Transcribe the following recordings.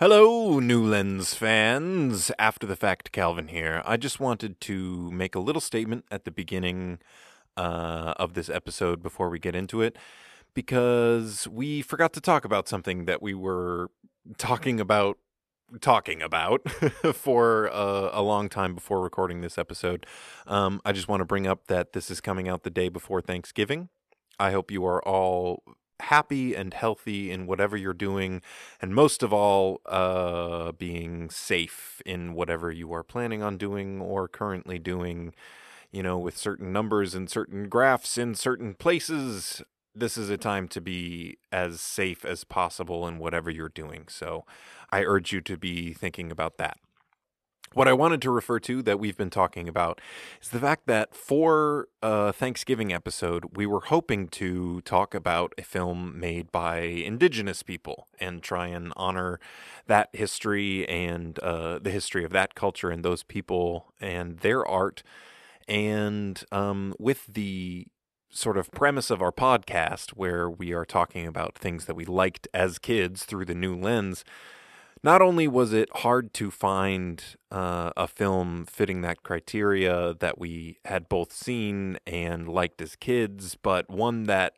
Hello, New Lens fans. After the fact, Calvin here. I just wanted to make a little statement at the beginning uh, of this episode before we get into it, because we forgot to talk about something that we were talking about talking about for uh, a long time before recording this episode. Um, I just want to bring up that this is coming out the day before Thanksgiving. I hope you are all happy and healthy in whatever you're doing, and most of all, uh, being safe in whatever you are planning on doing or currently doing. You know, with certain numbers and certain graphs in certain places, this is a time to be as safe as possible in whatever you're doing. So I urge you to be thinking about that. What I wanted to refer to that we've been talking about is the fact that for a Thanksgiving episode, we were hoping to talk about a film made by indigenous people and try and honor that history and uh, the history of that culture and those people and their art. And um, with the sort of premise of our podcast, where we are talking about things that we liked as kids through the new lens, not only was it hard to find uh, a film fitting that criteria that we had both seen and liked as kids, but one that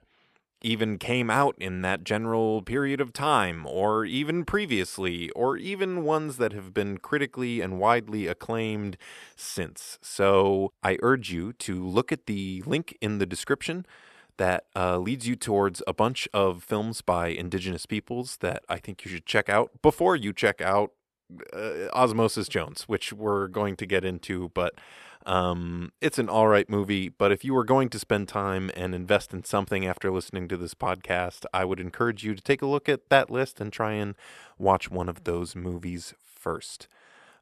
even came out in that general period of time, or even previously, or even ones that have been critically and widely acclaimed since. So I urge you to look at the link in the description that uh, leads you towards a bunch of films by indigenous peoples that I think you should check out before you check out uh, Osmosis Jones, which we're going to get into, but um, it's an all right movie. But if you were going to spend time and invest in something after listening to this podcast, I would encourage you to take a look at that list and try and watch one of those movies first.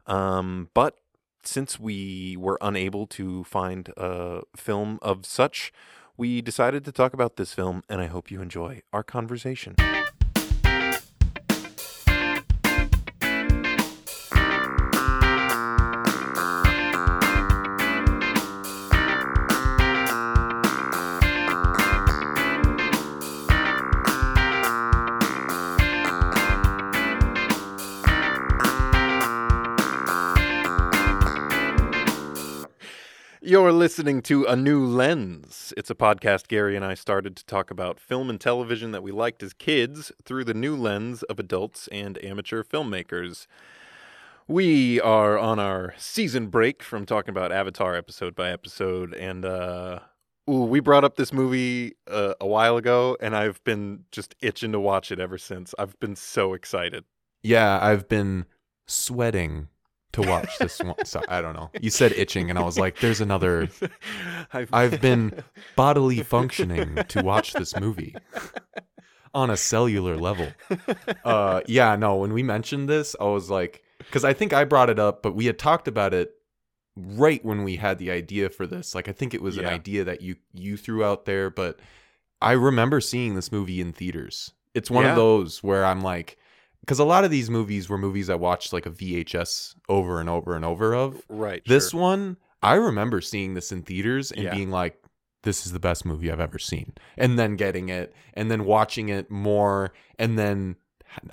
Um, but since we were unable to find a film of such, we decided to talk about this film, and I hope you enjoy our conversation. Listening to A New Lens. It's a podcast Gary and I started to talk about film and television that we liked as kids through the new lens of adults and amateur filmmakers. We are on our season break from talking about Avatar episode by episode, and uh, ooh, we brought up this movie uh, a while ago, and I've been just itching to watch it ever since. I've been so excited. Yeah, I've been sweating to watch this one. So I don't know. You said itching, and I was like, "There's another." I've, I've been bodily functioning to watch this movie on a cellular level. Uh, yeah, no. When we mentioned this, I was like, because I think I brought it up, but we had talked about it right when we had the idea for this. Like, I think it was an idea that you you threw out there, but I remember seeing this movie in theaters. It's one Yeah. of those where I'm like, because a lot of these movies were movies I watched like a VHS over and over and over of. right. This sure. one, I remember seeing this in theaters and Yeah. being like, this is the best movie I've ever seen. And then getting it and then watching it more. And then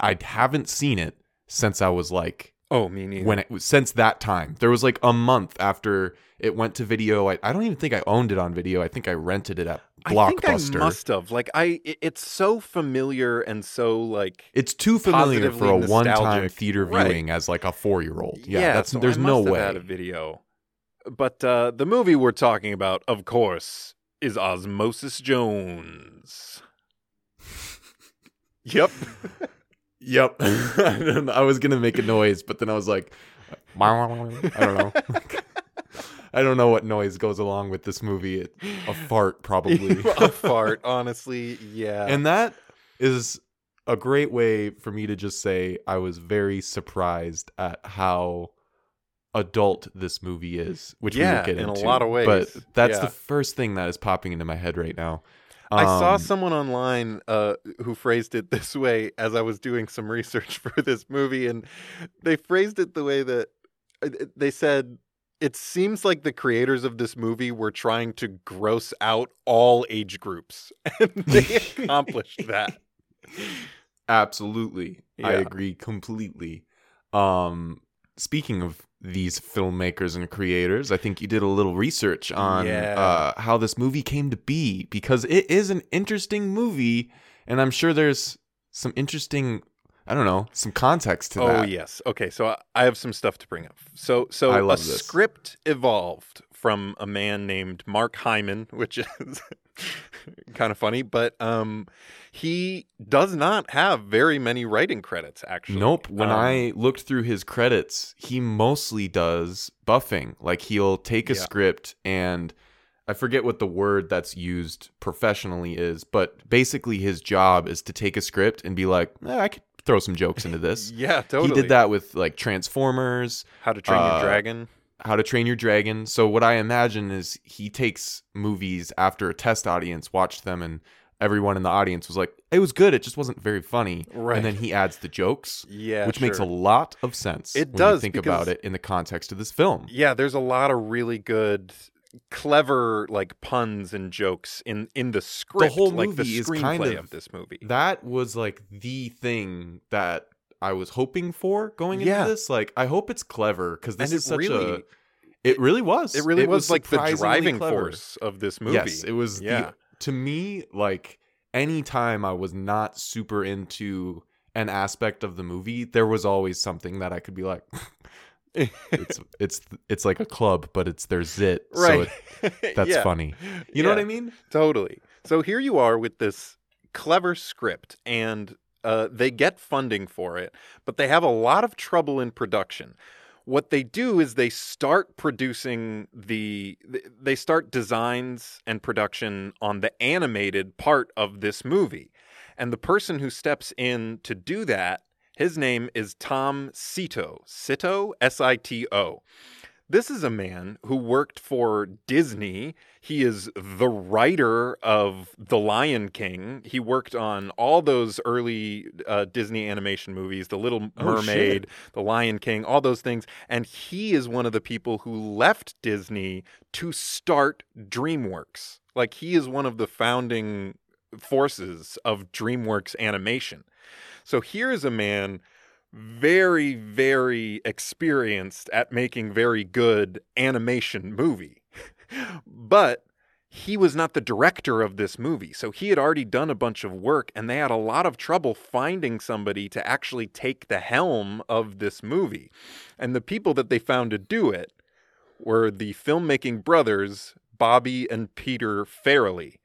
I haven't seen it since I was like, Oh, me neither. when it was since that time. There was like a month after it went to video. I, I don't even think I owned it on video. I think I rented it at I think I must have. Like I, it's so familiar and so like. It's too familiar for a Positively one time nostalgic. theater Right. viewing as like a four year old. Yeah, that's so there's I no way. Had a video, but uh, the movie we're talking about, of course, is Osmosis Jones. yep. Yep. I. I was gonna make a noise, but then I was like, I don't know. I don't know what noise goes along with this movie. It, a fart, probably. a fart, honestly. Yeah. and that is a great way for me to just say I was very surprised at how adult this movie is, which we Yeah, will get in a lot of ways. But that's Yeah. the first thing that is popping into my head right now. I saw Um, someone online uh, who phrased it this way as I was doing some research for this movie, and they phrased it the way that uh, they said it seems like the creators of this movie were trying to gross out all age groups, and they accomplished that. Absolutely. I agree completely. Um speaking of these filmmakers and creators, I think you did a little research on Yeah. uh how this movie came to be because it is an interesting movie and I'm sure there's some interesting I don't know, some context to Oh that. Oh yes. Okay, so I- have some stuff to bring up. So so I a love this. script evolved from a man named Marc Hyman, which is kind of funny, but um he does not have very many writing credits actually. Nope. When Um, I looked through his credits, he mostly does buffing. Like he'll take a Yeah. script and I forget what the word that's used professionally is, but basically his job is to take a script and be like, eh, I could throw some jokes into this. Yeah, totally. He did that with like Transformers, How to Train uh, Your Dragon. How to Train Your Dragon. So what I imagine is he takes movies after a test audience watched them and everyone in the audience was like, it was good, it just wasn't very funny. Right. And then he adds the jokes Yeah, which makes a lot of sense. It when does, You think because- about it in the context of this film. Yeah, there's a lot of really good clever like puns and jokes in in the script The whole like the movie is kind of, of- this movie. That was like the thing that I was hoping for going into Yeah. this. Like, I hope it's clever because this and is such really a. It really was. it really was, like the driving clever. force of this movie. Yes, it was. Yeah. The, to me, like anytime I was not super into an aspect of the movie, there was always something that I could be like, it's it's it's like a club, but it's their zit. right. So it, that's Yeah. funny. You know what I mean? Totally. So here you are with this clever script, and uh, they get funding for it, but they have a lot of trouble in production. What they do is they start producing the, they start designs and production on the animated part of this movie. And the person who steps in to do that, his name is Tom Sito. Sito, S I T O. This is a man who worked for Disney. He is the writer of The Lion King. He worked on all those early uh, Disney animation movies, The Little Oh, Mermaid, shit. The Lion King, all those things. And he is one of the people who left Disney to start DreamWorks. Like, he is one of the founding forces of DreamWorks animation. So here is a man very, very experienced at making very good animation movie. but he was not the director of this movie. So he had already done a bunch of work and they had a lot of trouble finding somebody to actually take the helm of this movie. And the people that they found to do it were the filmmaking brothers, Bobby and Peter Farrelly,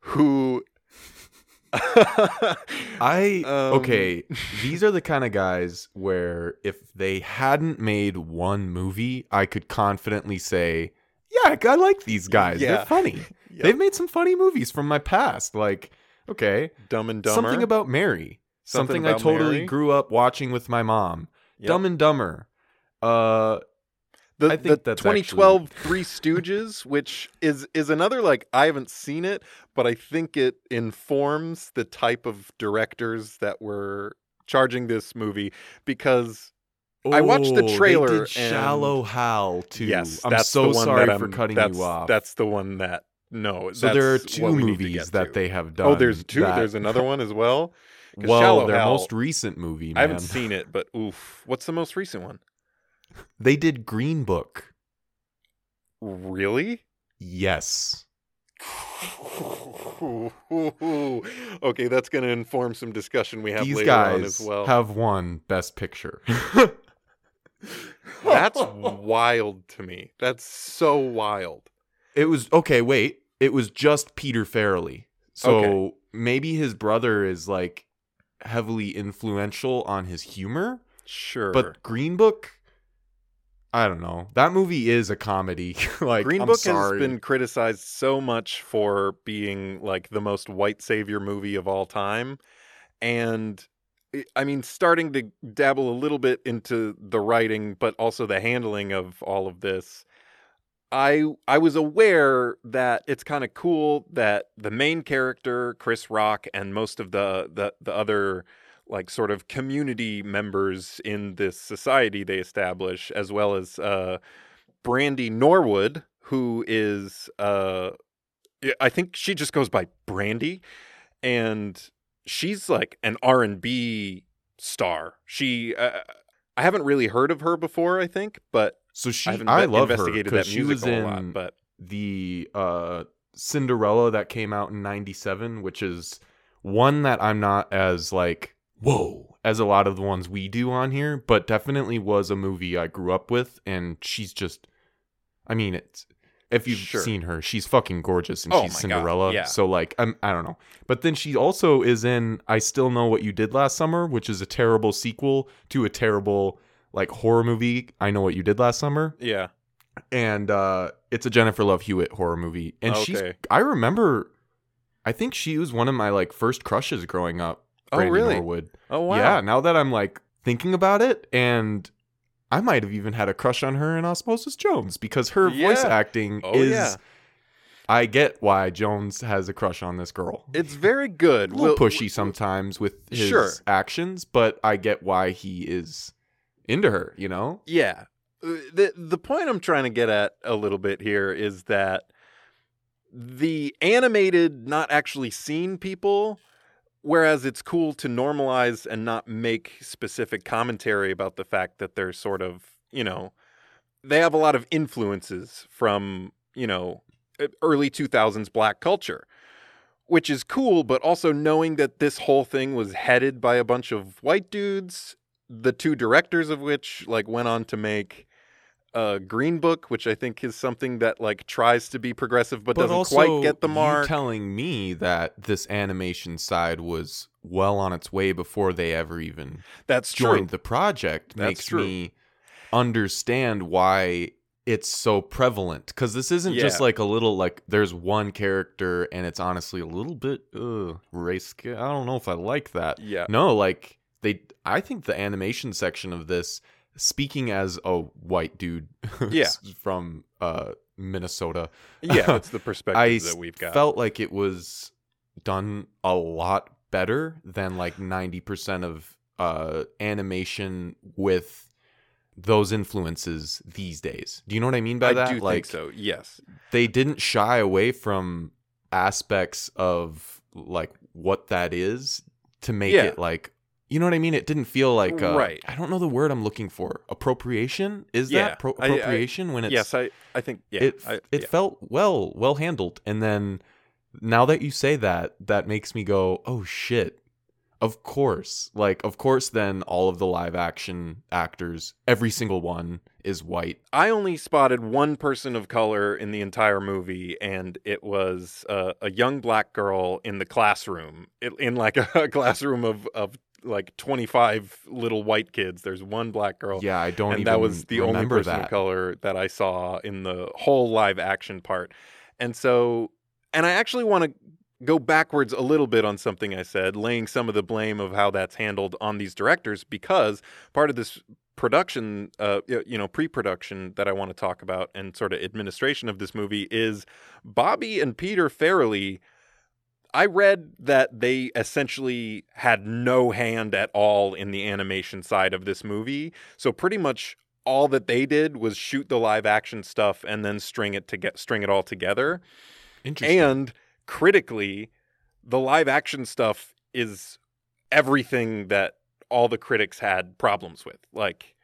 who I Um, okay. These are the kind of guys where if they hadn't made one movie, I could confidently say, "Yeah, I like these guys. Yeah. They're funny. Yep. They've made some funny movies from my past. Like, okay, Dumb and Dumber. something about Mary, Something something, I totally Mary? grew up watching with my mom. Yep. Dumb and Dumber. Uh, the, I think the that's 2012 Three Stooges, which is is another like I haven't seen it, but I think it informs the type of directors that were charging this movie because I watched the oh, trailer They and- did Shallow Hal too. yes, I'm that's so sorry for cutting that's, you off. That's the one that no. so there are two what we need to movies that to. they have done. Oh, there's two. that- There's another one as well. well, Shallow their Hal- most recent movie, man. I haven't seen it, but oof. What's the most recent one? They did Green Book. Really? Yes. okay, that's going to inform some discussion we have These later on as well. have won Best Picture. That's wild to me. That's so wild. it was okay. Wait, it was just Peter Farrelly. So Okay. maybe his brother is like heavily influential on his humor, Sure. but Green Book. I don't know. That movie is a comedy. like Green I'm Book sorry. has been criticized so much for being like the most white savior movie of all time. And I- I mean, starting to dabble a little bit into the writing, but also the handling of all of this. I I was aware that it's kind of cool that the main character, Chris Rock, and most of the the, the other like sort of community members in this society they establish, as well as uh, Brandy Norwood, who is uh, I think she just goes by Brandy, and she's like an R&B star. She uh, I haven't really heard of her before, I think, but So she, I haven't I ve- love her investigated that because she was in a lot, but the uh, Cinderella that came out in '97, which is one that I'm not as like whoa as a lot of the ones we do on here, but definitely was a movie I grew up with, and she's just, I mean, it's if you've Sure. seen her, she's fucking gorgeous, and Oh she's God, Cinderella. yeah. So like, I'm I don't know, but then she also is in I Still Know What You Did Last Summer, which is a terrible sequel to a terrible like horror movie. I Know What You Did Last Summer yeah. and uh it's a Jennifer Love Hewitt horror movie. And she's Okay. I remember I think she was one of my like first crushes growing up. Oh, really? Norwood. Oh wow. Yeah, now that I'm like thinking about it and I might have even had a crush on her in Osmosis Jones because her voice acting Oh, is yeah. I get why Jones has a crush on this girl. It's very good. a little We'll- pushy sometimes with his Sure. actions, but I get why he is into her, you know? Yeah. Uh, The the point I'm trying to get at a little bit here is that the animated not actually seen people whereas it's cool to normalize and not make specific commentary about the fact that they're sort of, you know, they have a lot of influences from, you know, early 2000s black culture. Which is cool, but also knowing that this whole thing was headed by a bunch of white dudes the two directors of which like went on to make uh Green Book, which I think is something that like tries to be progressive but, doesn't also, quite get the you mark. telling me that this animation side was well on its way before they ever even That's joined true. the project That's makes true. me understand why it's so prevalent because this isn't just like a little like there's one character and it's honestly a little bit uh race i don't know if i like that Yeah. no like they i think the animation section of this speaking as a white dude Yeah. from uh minnesota Yeah, that's the perspective I that we've got. felt like it was done a lot better than like 90% of uh animation with those influences these days. Do you know what I mean by I that? do like think so. Yes. they didn't shy away from aspects of like what that is to make Yeah. it like you know what I mean? It didn't feel like uh, Right. I don't know the word I'm looking for. Appropriation is Yeah. that Pro- I- I- appropriation when it's yes, I I think yeah. it I, it yeah. felt well well handled and then now that you say that that makes me go oh shit of course like of course then all of the live action actors every single one is white I only spotted one person of color in the entire movie, and it was uh, a young black girl in the classroom, in like a classroom of of like twenty five little white kids. There's one black girl, yeah i don't and that was the only person that of color that I saw in the whole live action part. And so, and I actually want to go backwards a little bit on something I said, laying some of the blame of how that's handled on these directors, because part of this production, uh, you know, pre-production that I want to talk about and sort of administration of this movie is Bobby and Peter Farrelly. I read that they essentially had no hand at all in the animation side of this movie. So pretty much all that they did was shoot the live action stuff and then string it to get string it all together. interesting And critically, the live action stuff is everything that all the critics had problems with. Like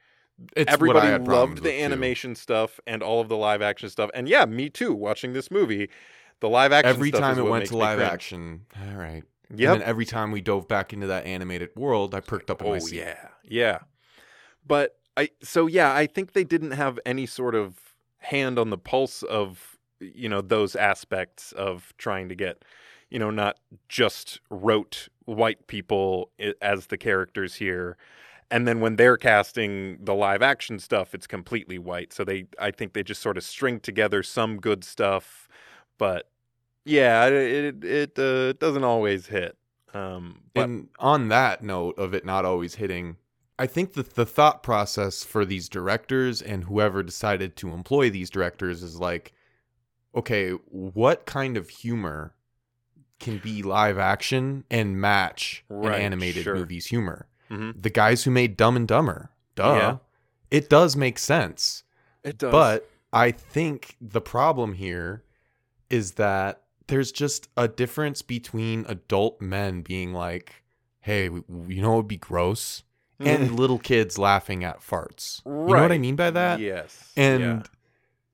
it's everybody loved the with, too. animation stuff and all of the live action stuff. And yeah, me too. Watching this movie, the live action every time it went to live action all right Yep. and then every time we dove back into that animated world i perked up in my Oh seat yeah, yeah. But I so yeah, I think they didn't have any sort of hand on the pulse of you know those aspects of trying to get you know not just rote white people as the characters here. And then when they're casting the live action stuff, it's completely white. So they, I think they just sort of string together some good stuff, but yeah, it it, it uh, doesn't always hit. Um, but and on that note of it not always hitting, I think that the thought process for these directors and whoever decided to employ these directors is like, okay, what kind of humor can be live action and match Right, an animated sure. movie's humor? Mhm. The guys who made Dumb and Dumber, duh. Yeah. It does make sense. it does. But I think the problem here is that there's just a difference between adult men being like, "Hey, you know it would be gross?" and mm. little kids laughing at farts. You know what I mean by that? yes. And yeah.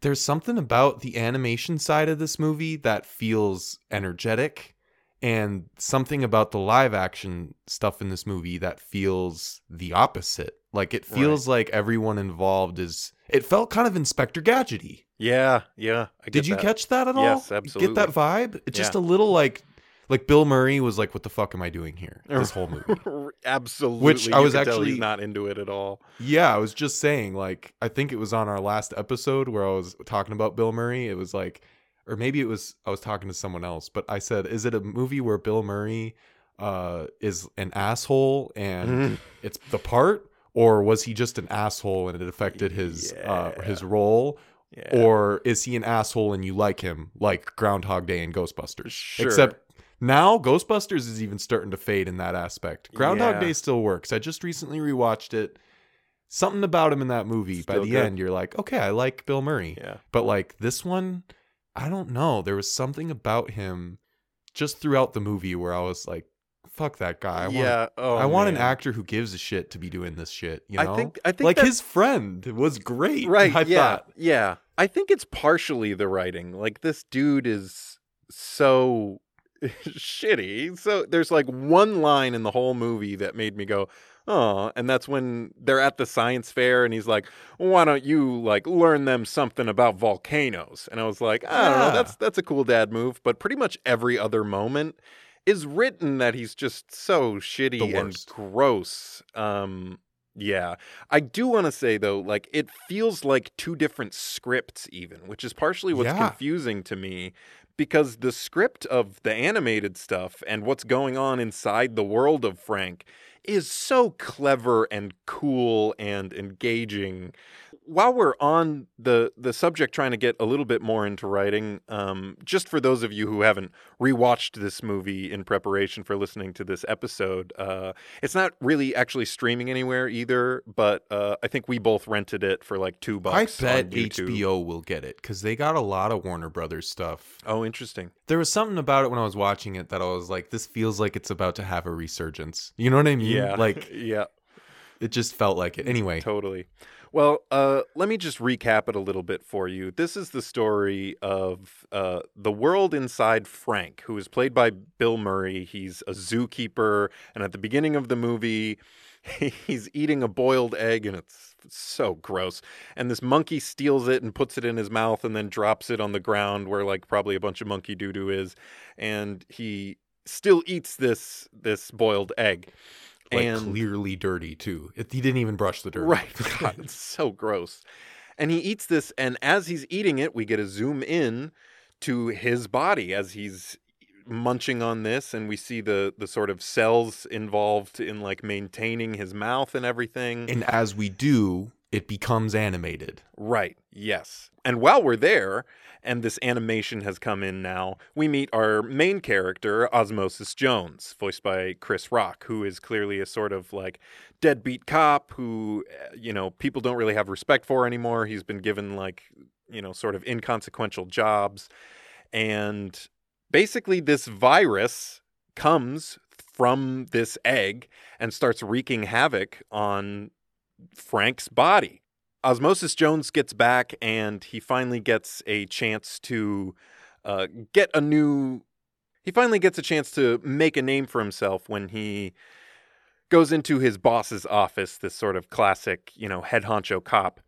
there's something about the animation side of this movie that feels energetic and something about the live action stuff in this movie that feels the opposite. Like it feels like everyone involved is it felt kind of Inspector Gadgety. Yeah, yeah. I get Did you that. catch that at all? Yes, absolutely. Get that vibe? It's just Yeah. a little like like Bill Murray was like, "What the fuck am I doing here?" This whole movie. Absolutely. Which I You was actually- not into it at all. Yeah, I was just saying, like, I think it was on our last episode where I was talking about Bill Murray. It was like, or maybe it was I was talking to someone else, but I said, is it a movie where Bill Murray uh, is an asshole and Mm-hmm. it's the part, or was he just an asshole and it affected his uh, his role, Yeah. or is he an asshole and you like him, like Groundhog Day and Ghostbusters? Sure. Except now Ghostbusters is even starting to fade in that aspect. Groundhog Yeah. Day still works. I just recently rewatched it. Something about him in that movie. By the good. end, you're like, okay, I like Bill Murray. yeah. But like this one, I don't know. There was something about him just throughout the movie where I was like, fuck that guy. I want yeah. Oh, I want an actor who gives a shit to be doing this shit. You know? I think. I think like that- his friend was great. right I yeah thought. yeah i think it's partially the writing like this dude is so shitty. So there's like one line in the whole movie that made me go oh and that's when they're at the science fair and he's like why don't you like learn them something about volcanoes? And i was like i don't know that's that's a cool dad move but pretty much every other moment is written that he's just so shitty and gross um yeah I do want to say though, like it feels like two different scripts, even, which is partially what's Yeah. confusing to me because the script of the animated stuff and what's going on inside the world of Frank is so clever and cool and engaging. While we're on the the subject, trying to get a little bit more into writing, um, just for those of you who haven't rewatched this movie in preparation for listening to this episode, uh, it's not really actually streaming anywhere either. But uh, I think we both rented it for like two bucks. I bet HBO will get it because they got a lot of Warner Brothers stuff. Oh, interesting. There was something about it when I was watching it that I was like, this feels like it's about to have a resurgence. You know what I mean? Yeah, Like yeah. it just felt like it. Anyway, Totally. Well, uh, let me just recap it a little bit for you. This is the story of uh, the world inside Frank, who is played by Bill Murray. He's a zookeeper, and at the beginning of the movie, he's eating a boiled egg, and it's so gross. And this monkey steals it and puts it in his mouth, and then drops it on the ground where, like, probably a bunch of monkey doo doo is, and he still eats this this boiled egg. Like and clearly dirty too. It, he didn't even brush the dirt. Right. God, it's so gross. And he eats this, and as he's eating it, we get a zoom in to his body as he's munching on this, and we see the the sort of cells involved in like maintaining his mouth and everything. and as we do, it becomes animated. Right. Yes. And while we're there, and this animation has come in now, we meet our main character, Osmosis Jones, voiced by Chris Rock, who is clearly a sort of like deadbeat cop who, uh, you know, people don't really have respect for anymore. He's been given like, you know, sort of inconsequential jobs. And basically, this virus comes from this egg and starts wreaking havoc on Frank's body. Osmosis Jones gets back and he finally gets a chance to uh, get a new. He finally gets a chance to make a name for himself when he goes into his boss's office, this sort of classic, you know, head honcho cop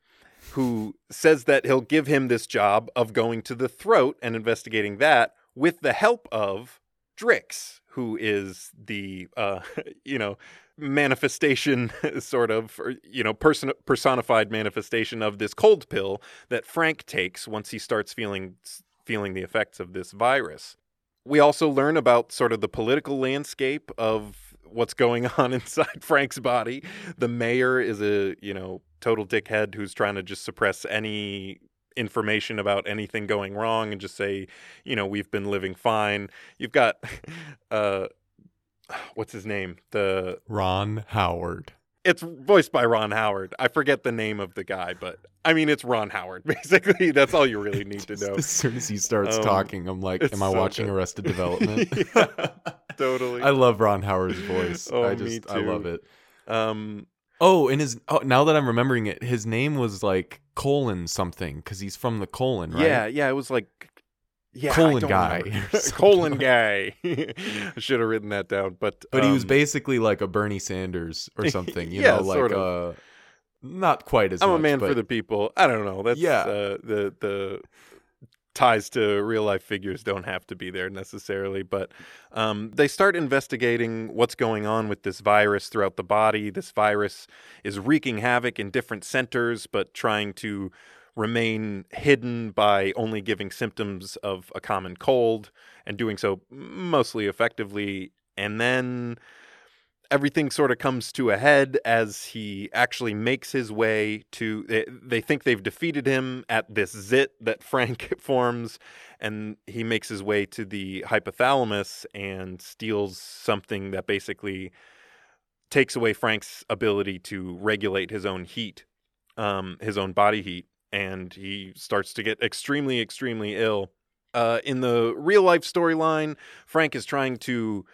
who says that he'll give him this job of going to the throat and investigating that with the help of Drix, who is the, uh, you know, manifestation sort of or, you know person personified manifestation of this cold pill that Frank takes once he starts feeling feeling the effects of this virus. We also learn about sort of the political landscape of what's going on inside Frank's body. The mayor is a, you know, total dickhead who's trying to just suppress any information about anything going wrong and just say, you know, we've been living fine. You've got uh what's his name? The Ron Howard. it's voiced by Ron Howard. I forget the name of the guy, but I mean it's Ron Howard. Basically, that's all you really need to know. As soon as he starts Um, talking, I'm like, am I so watching good. Arrested Development? Yeah, totally. I love Ron Howard's voice. Oh, I me just I love it. um, Oh, and his oh, now that I'm remembering it, his name was like colon something because he's from the colon, right? yeah, yeah, it was like yeah, Colon guy remember. or something colon guy. I should have written that down, but But he was um, basically like a Bernie Sanders or something, you Yeah, know, like sort uh not quite as I'm much, a man but for the people. I don't know. That's Yeah. uh, the the ties to real life figures don't have to be there necessarily, but um, they start investigating what's going on with this virus throughout the body. This virus is wreaking havoc in different centers, but trying to remain hidden by only giving symptoms of a common cold and doing so mostly effectively. And then everything sort of comes to a head as he actually makes his way to they, they think they've defeated him at this zit that frank forms and he makes his way to the hypothalamus and steals something that basically takes away frank's ability to regulate his own heat um, his own body heat and he starts to get extremely extremely ill. Uh, in the real life storyline frank is trying to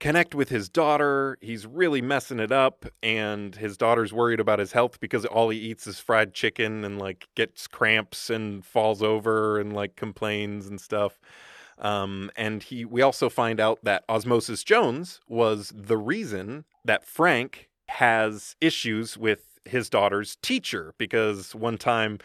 connect with his daughter. He's really messing it up, and his daughter's worried about his health because all he eats is fried chicken and like gets cramps and falls over and like complains and stuff. Um, and he, we also find out that Osmosis Jones was the reason that Frank has issues with his daughter's teacher because one time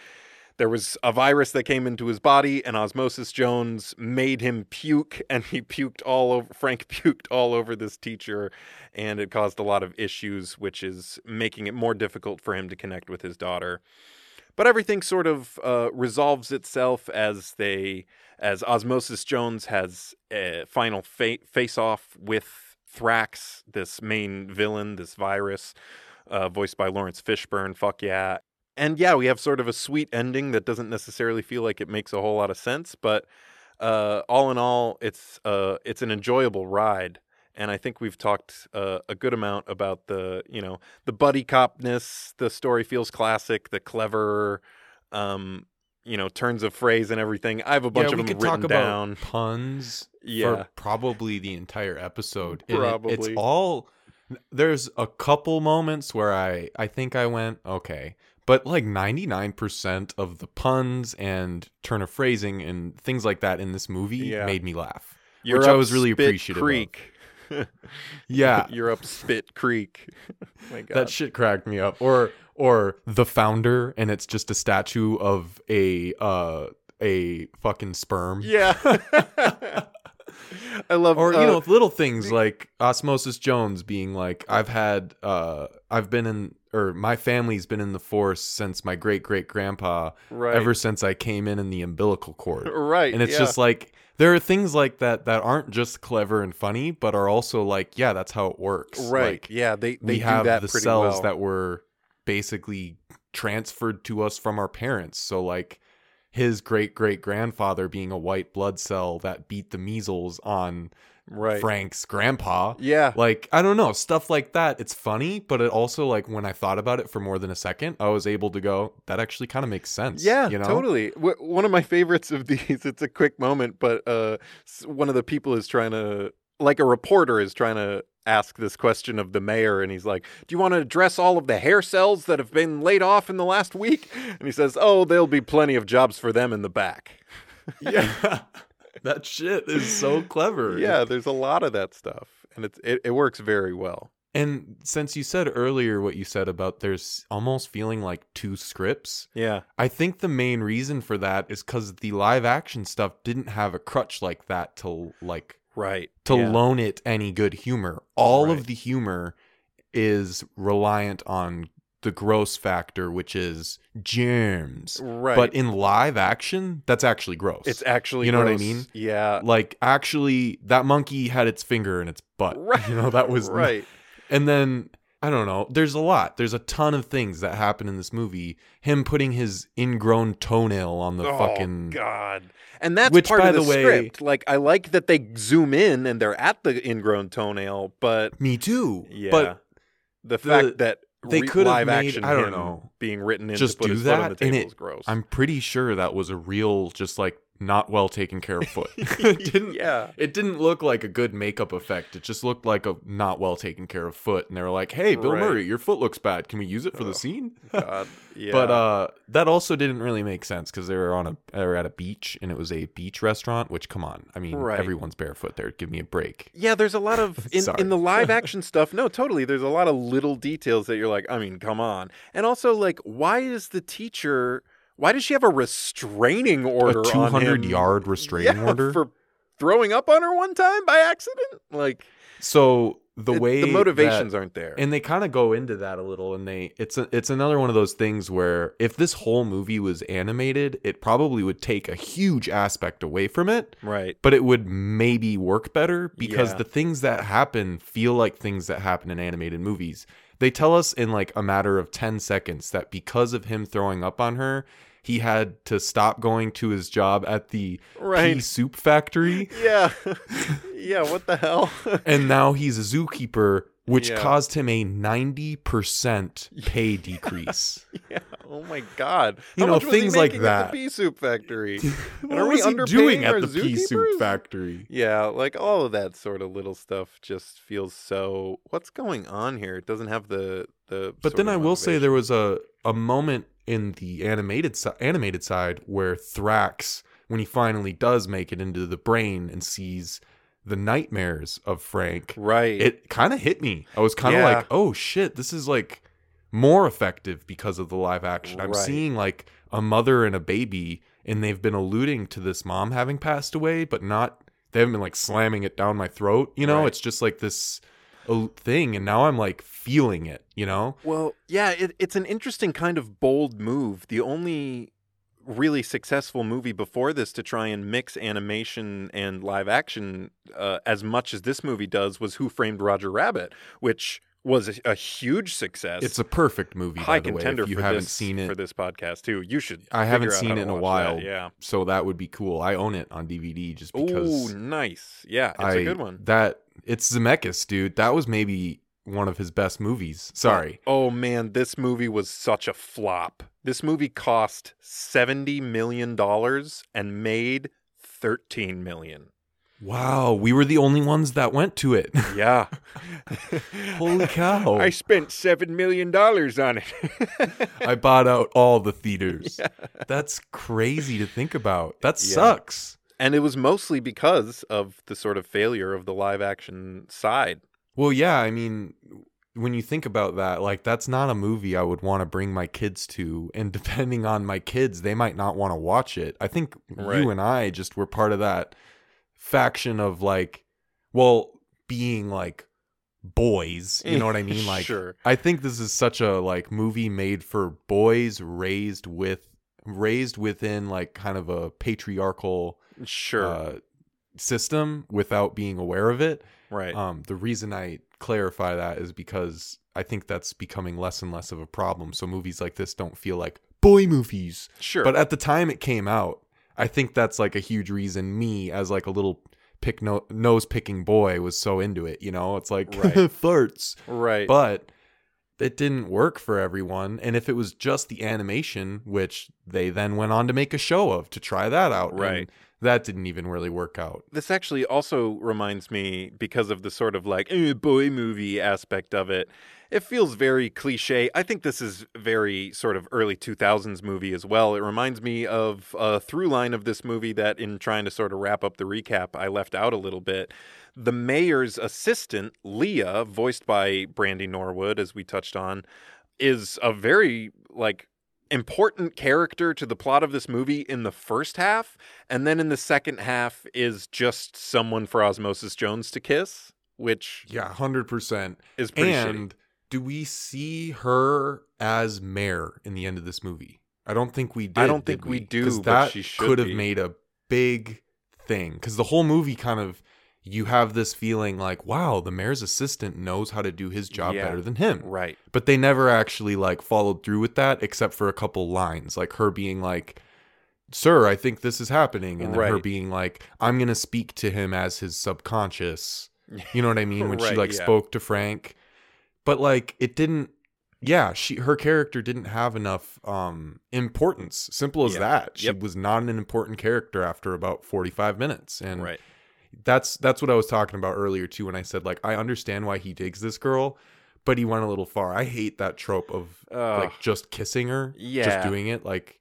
there was a virus that came into his body and osmosis jones made him puke and he puked all over frank puked all over this teacher and it caused a lot of issues which is making it more difficult for him to connect with his daughter. But everything sort of uh, resolves itself as they as osmosis jones has a final fa- face off with thrax this main villain this virus uh, voiced by laurence fishburne. Fuck yeah and yeah, we have sort of a sweet ending that doesn't necessarily feel like it makes a whole lot of sense, but uh, all in all, it's uh, it's an enjoyable ride. And I think we've talked uh, a good amount about the you know the buddy copness. The story feels classic. The clever, um, you know, turns of phrase and everything. I have a bunch yeah, of we them could written talk down. about puns Yeah. for probably the entire episode. And it- it's all there's a couple moments where I I think I went okay, but like 99% of the puns and turn of phrasing and things like that in this movie Yeah. made me laugh. You're which I was really Spit appreciative of. Creek. Yeah, You're up Spit Creek. That shit cracked me up. Or or the founder and it's just a statue of a uh a fucking sperm. yeah. I love or you uh, know little things like osmosis jones being like i've had uh i've been in or my family's been in the force since my great great grandpa right. ever since i came in in the umbilical cord right. and it's yeah. just like there are things like that that aren't just clever and funny but are also like yeah that's how it works right. like yeah, they they have that the cells well. that were basically transferred to us from our parents so like his great great grandfather being a white blood cell that beat the measles on right. Frank's grandpa. Yeah. Like, I don't know, stuff like that. It's funny, but it also like when I thought about it for more than a second, I was able to go, that actually kind of makes sense. Yeah, you know? totally. W- one of my favorites of these, it's a quick moment, but uh, one of the people is trying to, like a reporter is trying to ask this question of the mayor, and he's like, Do you want to address all of the hair cells that have been laid off in the last week? And he says, Oh, there'll be plenty of jobs for them in the back. Yeah. that shit is so clever. Yeah, there's a lot of that stuff, and it's, it, it works very well. And since you said earlier what you said about there's almost feeling like two scripts, Yeah. I think the main reason for that is because the live action stuff didn't have a crutch like that to like Right. to yeah. loan it any good humor. All Right. of the humor is reliant on the gross factor, which is germs. Right. But in live action, that's actually gross. it's actually, You know what I mean? Yeah. like actually that monkey had its finger in its butt. Right. You know, that was right. And then I don't know. There's a lot. There's a ton of things that happen in this movie. Him putting his ingrown toenail on the oh, fucking God. And that's Which, part by of the, the way- script. Like, I like that they zoom in and they're at the ingrown toenail, but Me too. yeah, But the, the- fact that They re- could have live made- action. I don't know. being written in Just do his foot on that, the and table it- is gross. I'm pretty sure that was a real, just like not well taken care of foot. it didn't. yeah. It didn't look like a good makeup effect. It just looked like a not well taken care of foot. And they were like, "Hey, Bill Right. Murray, your foot looks bad. Can we use it for the scene?" God. Yeah. But uh, that also didn't really make sense because they were on a they were at a beach and it was a beach restaurant. Which, come on, I mean, Right. everyone's barefoot there. Give me a break. Yeah, there's a lot of in, in the live action stuff. No, totally. There's a lot of little details that you're like, I mean, come on. And also, like, why is the teacher? Why does she have a restraining order? a two on hundred yard restraining Yeah, order. for throwing up on her one time by accident. Like so the it- way the that- motivations aren't there. and they kind of go into that a little and they it's a, it's another one of those things where if this whole movie was animated it probably would take a huge aspect away from it right. but it would maybe work better because Yeah. the things that happen feel like things that happen in animated movies they tell us in like a matter of 10 seconds that because of him throwing up on her he had to stop going to his job at the pea soup factory Yeah. yeah. What the hell? and now he's a zookeeper, which Yeah. caused him a 90% pay decrease. yeah. Oh my God. You How know, much was he things like making at that. the pea soup factory. what Are we was he doing at the pea soup factory? Yeah, like all of that sort of little stuff just feels so. What's going on here? It doesn't have the the. But then I will say there was a, a moment in the animated si- animated side where Thrax, when he finally does make it into the brain and sees the nightmares of Frank, right. it kind of hit me. I was kind of Yeah. like, oh shit, this is like more effective because of the live action. I'm Right. seeing like a mother and a baby, and they've been alluding to this mom having passed away, but not, they haven't been like slamming it down my throat. You know, Right. it's just like this uh, thing. And now I'm like feeling it, you know? Well, yeah, it, it's an interesting kind of bold move. The only really successful movie before this to try and mix animation and live action uh, as much as this movie does was Who Framed Roger Rabbit, which was a, a huge success. It's a perfect movie, high the way. contender If you for haven't this seen it, for this podcast too. You should. I haven't seen it in a watch that, while. Yeah. so that would be cool. I own it on DVD just because Ooh, nice. Yeah, it's I, a good one. That it's Zemeckis, dude. That was maybe one of his best movies. Sorry. Oh man, this movie was such a flop. This movie cost seventy million dollars and made thirteen million. Wow, we were the only ones that went to it. Yeah. Holy cow. I spent seven million dollars on it. I bought out all the theaters. Yeah. That's crazy to think about. That Yeah. sucks. and it was mostly because of the sort of failure of the live action side. Well, yeah, I mean, when you think about that, like that's not a movie I would want to bring my kids to. And depending on my kids, they might not want to watch it. I think Right. you and I just were part of that faction of like, well, being like boys. You know what I mean? Like, Sure. I think this is such a like movie made for boys raised with raised within like kind of a patriarchal Sure. uh, system without being aware of it. Right. Um, the reason I clarify that is because I think that's becoming less and less of a problem. So movies like this don't feel like boy movies. sure. But at the time it came out, I think that's like a huge reason me as like a little pick no- nose picking boy was so into it. You know, it's like Right. farts, right. but it didn't work for everyone. And if it was just the animation, which they then went on to make a show of to try that out, and Right. That didn't even really work out. This actually also reminds me because of the sort of like eh, boy movie aspect of it. It feels very cliche. I think this is very sort of early 2000s movie as well. It reminds me of a through line of this movie that, in trying to sort of wrap up the recap, I left out a little bit. The mayor's assistant, Leah, voiced by Brandy Norwood, as we touched on, is a very like important character to the plot of this movie in the first half and then in the second half is just someone for Osmosis Jones to kiss, which Yeah, 100%. is pretty shitty. and do we see her as mayor in the end of this movie? I don't think we did. I don't think we do, Because but that she could have made a big thing. Because the whole movie kind of, you have this feeling like, wow, the mayor's assistant knows how to do his job Yeah. better than him. Right. But they never actually like followed through with that, except for a couple lines, like her being like. Sir, I think this is happening. And then her being like, I'm going to speak to him as his subconscious. You know what I mean? When she like yeah. spoke to Frank. But like it didn't yeah, she her character didn't have enough um importance. Simple as Yeah. that. She Yep. was not an important character after about 45 minutes. And right. That's that's what I was talking about earlier too when I said like I understand why he digs this girl, but he went a little far. I hate that trope of Ugh. like just kissing her, Yeah. just doing it like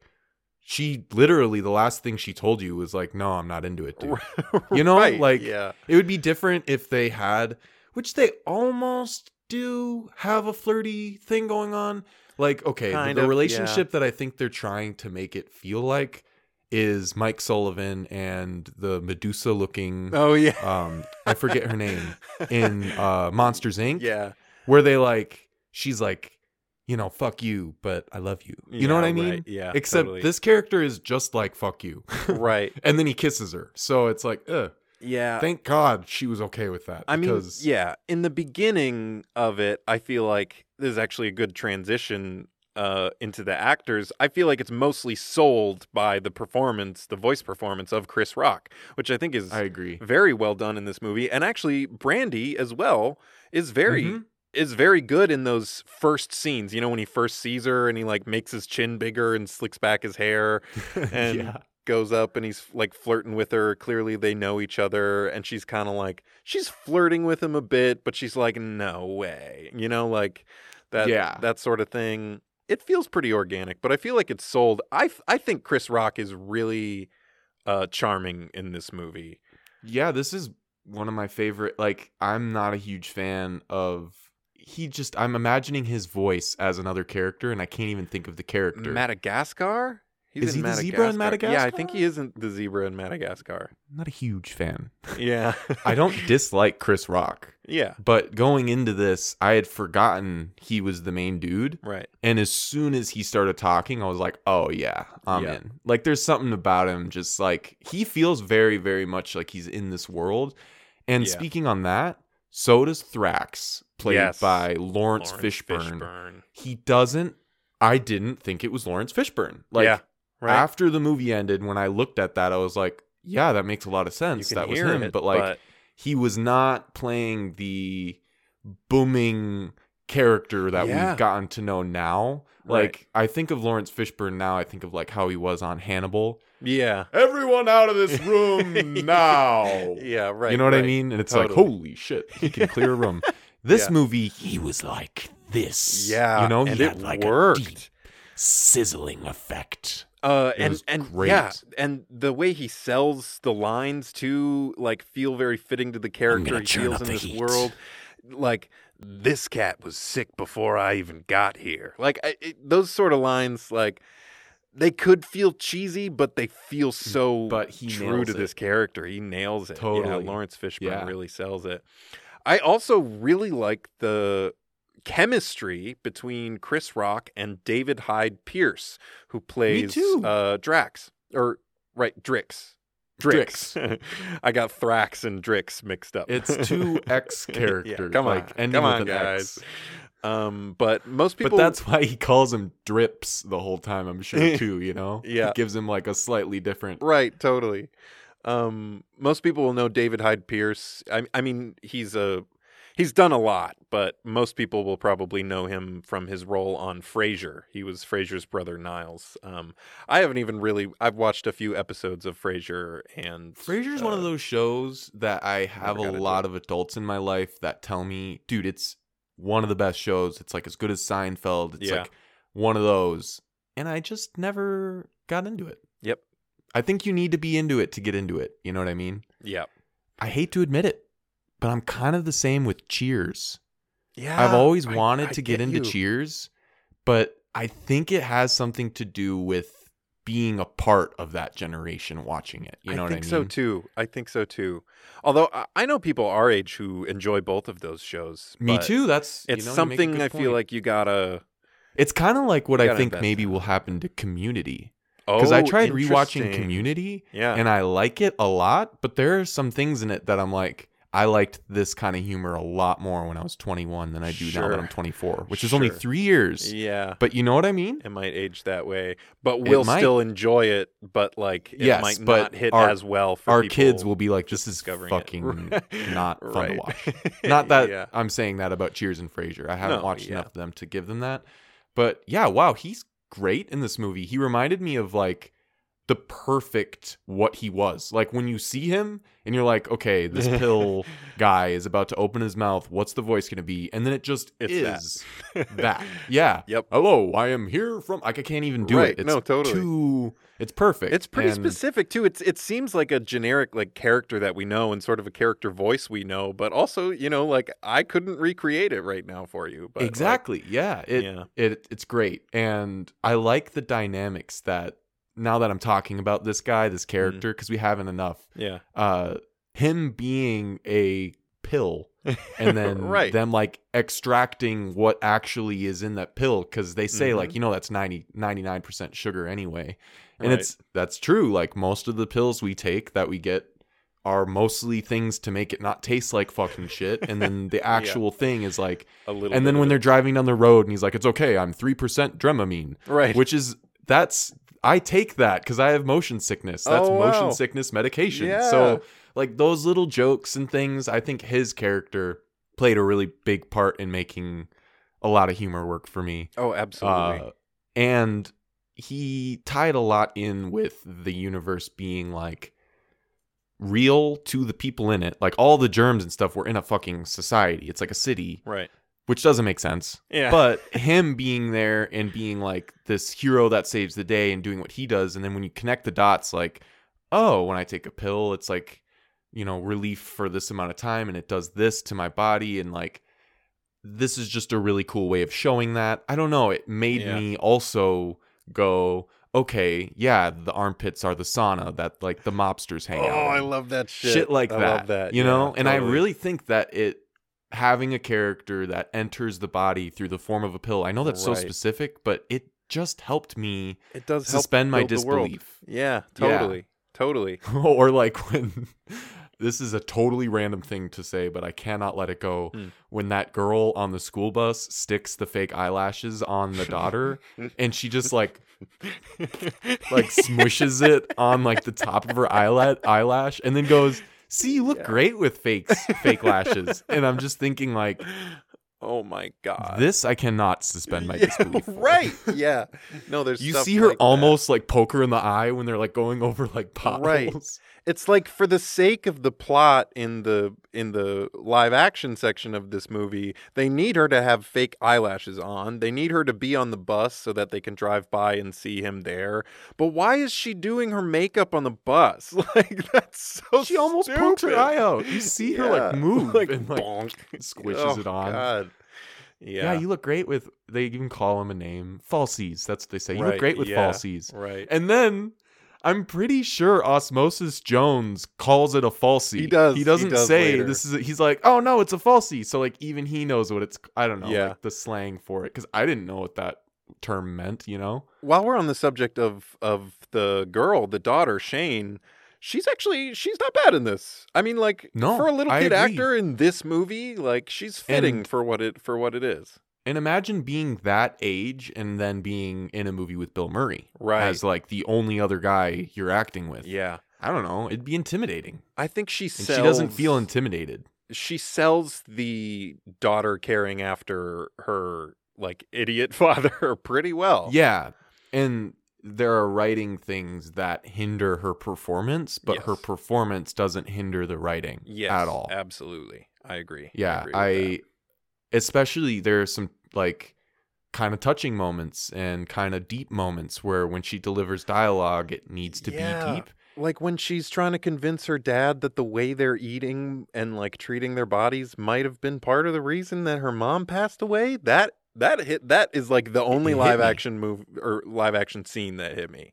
she literally the last thing she told you was like no, I'm not into it, dude. You know, Right, like yeah. it would be different if they had, which they almost do have a flirty thing going on. Like, okay, the- Kind the, of, relationship that I think they're trying to make it feel like is Mike Sullivan and the Medusa looking. Oh yeah. Um, I forget her name in uh, Monsters Inc. yeah. where they like, she's like, you know, fuck you, but I love you. You know what I mean? right, Yeah. Except totally. this character is just like fuck you, Right. and then he kisses her. So it's like, ugh. Yeah. Thank God she was okay with that. I mean, yeah, in the beginning of it, I feel like there's actually a good transition uh, into the actors. I feel like it's mostly sold by the performance, the voice performance of Chris Rock, which I think is I agree. very well done in this movie. And actually, Brandy as well is very Mhm. is very good in those first scenes. You know, when he first sees her and he like makes his chin bigger and slicks back his hair and yeah. goes up and he's like flirting with her. Clearly they know each other and she's kind of like she's flirting with him a bit, but she's like no way. You know, like that Yeah. that sort of thing. It feels pretty organic, but I feel like it's sold. I I think Chris Rock is really uh charming in this movie. Yeah, this is one of my favorite. Like, I'm not a huge fan of. He just. I'm imagining his voice as another character, and I can't even think of the character. Madagascar? He's Is he the zebra in Madagascar? Yeah, I think he isn't the zebra in Madagascar. I'm not a huge fan. Yeah. I don't dislike Chris Rock, yeah. but going into this, I had forgotten he was the main dude. Right. And as soon as he started talking, I was like, oh, yeah, I'm Yeah. in. Like, there's something about him, just like he feels very, very much like he's in this world. And Yeah. speaking on that, so does Thrax, played Yes. by Laurence, Laurence Fishburne. Fishburne. He doesn't, I didn't think it was Laurence Fishburne. Like, yeah. Right. after the movie ended, when I looked at that, I was like, yeah, that makes a lot of sense. That was him. it, but like, he was not playing the booming character that Yeah. we've gotten to know now. Right. Like I think of Laurence Fishburne now, I think of like how he was on Hannibal. yeah. Everyone out of this room now. Yeah, right. you know what I mean? And it's Totally. like, holy shit, he can clear a room. This Yeah. movie, he was like this. Yeah, You know, and it like worked. deep sizzling effect. Uh, and and great. yeah, and the way he sells the lines too, like feel very fitting to the character he feels in this heat. world. Like this cat was sick before I even got here. Like I, it, those sort of lines, like they could feel cheesy, but they feel so Mm, But he true to it. this character. He nails it. Totally, Yeah. Laurence Fishburne Yeah. really sells it. I also really like the chemistry between Chris Rock and David Hyde Pierce, who plays. Uh, Drax or right Drix. Drix. I got Thrax and Drix mixed up. It's two X characters. Yeah, come on, like, come on, guys. Um, but most people. But that's why he calls him Drips the whole time, I'm sure, too, you know? Yeah. It gives him like a slightly different. Right, totally. Um, most people will know David Hyde Pierce. I, I mean, he's a he's done a lot, but most people will probably know him from his role on Frasier. He was Frasier's brother Niles. Um, I haven't even really. I've watched a few episodes of Frasier, and Frasier Frasier's one of uh, those shows that I have a lot of adults in my life that tell me, dude, it's one of the best shows. It's like as good as Seinfeld. It's Yeah. like one of those. And I just never got into it. Yep. I think you need to be into it to get into it. You know what I mean? Yep. I hate to admit it, but I'm kind of the same with Cheers. yeah. I've always wanted I to get, into you. Cheers, but I think it has something to do with being a part of that generation watching it. You know I what think I mean? so too. I think so too. Although I, I know people our age who enjoy both of those shows. Me too. That's It's you a something I feel like you gotta. it's kind of like what I think maybe in will happen to Community Oh, because I tried rewatching. Community Yeah, and I like it a lot, but there are some things in it that I'm like, I liked this kind of humor a lot more when I was 21 than I do now that I'm 24, which is only three years. Yeah. But you know what I mean? It might age that way, but we'll still enjoy it. But like, it Yes, might but not hit our- as well for Our kids will be like, this is fucking not fun to watch. Not that Yeah. I'm saying that about Cheers and Frasier. I haven't No, watched yeah. enough of them to give them that. But yeah, wow, he's great in this movie. He reminded me of like the perfect what he was. Like when you see him and you're like, okay, this pill guy is about to open his mouth. What's the voice going to be? And then it just It's is that. Yeah. Yep. Hello, I am here from. Like I can't even do Right, it. It's no, totally. Too. It's perfect. It's pretty And- specific too. It's it seems like a generic like character that we know and sort of a character voice we know, but also you know like I couldn't recreate it right now for you. But like, exactly yeah it, Yeah. it it's great and i like the dynamics that now that i'm talking about this guy this Mm-hmm. character because we haven't enough yeah, uh him being a pill and then right. them like extracting what actually is in that pill because they say like Mhm. you know that's 90 99% sugar anyway and Right. it's that's true like most of the pills we take that we get are mostly things to make it not taste like fucking shit and then the actual thing is like a little. and then when they're driving down the road and he's like it's okay i'm 3% dramamine right, which is that's i take that because i have motion sickness. That's Oh, motion sickness medication. Yeah. so like those little jokes and things i think his character played a really big part in making a lot of humor work for me. Oh, absolutely. uh, and he tied a lot in with the universe being like real to the people in it. Like all the germs and stuff were in a fucking society. It's like a city. Right. Which doesn't make sense Yeah. but him being there and being like this hero that saves the day and doing what he does and then when you connect the dots like oh when i take a pill it's like you know relief for this amount of time and it does this to my body and like this is just a really cool way of showing that i don't know it made Yeah. me also go okay yeah the armpits are the sauna that like the mobsters hang oh, out Oh, I love that shit. shit like I that, love that. you yeah, know and i really think that it having a character that enters the body through the form of a pill i know that's so specific but it just helped me it does help suspend my build the world. disbelief Yeah, Yeah. totally, totally. or like when this is a totally random thing to say but i cannot let it go Hmm. when that girl on the school bus sticks the fake eyelashes on the daughter and she just like like smushes it on like the top of her eyelash and then goes see you look Yeah. great with fakes fake lashes and i'm just thinking like oh my god. this i cannot suspend my Yeah, disbelief for. right. Yeah. No, there's you see her like that. almost like poke her in the eye when they're like going over like potholes Right. It's like for the sake of the plot in the in the live action section of this movie they need her to have fake eyelashes on. They need her to be on the bus so that they can drive by and see him there. But why is she doing her makeup on the bus? Like that's so she almost pokes her eye out. You see her like move like, and like bonk. squishes Oh, it on. God. yeah. yeah. you look great with they even call him a name. Falsies. That's what they say. You look great with yeah. falsies. Right. And then I'm pretty sure Osmosis Jones calls it a falsie. He does, He he doesn't does say later. this is. A, he's like, oh no, it's a falsie. So like even he knows what it's. I don't know. Yeah. Like the slang for it because I didn't know what that term meant. You know. while we're on the subject of of the girl, the daughter Shane, she's actually she's not bad in this. I mean, like No, for a little I kid agree. actor in this movie, like she's fitting And- for what it for what it is. And imagine being that age and then being in a movie with Bill Murray Right. as like the only other guy you're acting with. Yeah, I don't know. It'd be intimidating, I think she and sells. she doesn't feel intimidated. She sells the daughter caring after her like idiot father pretty well. Yeah, and there are writing things that hinder her performance, but her Yes. performance doesn't hinder the writing Yes, at all. Absolutely, I agree. Yeah, agree with I, that. Especially there are some like kind of touching moments and kind of deep moments where when she delivers dialogue, it needs to Yeah. be deep. like when she's trying to convince her dad that the way they're eating and like treating their bodies might have been part of the reason that her mom passed away that that hit that is like the only live me. action move or live action scene that hit me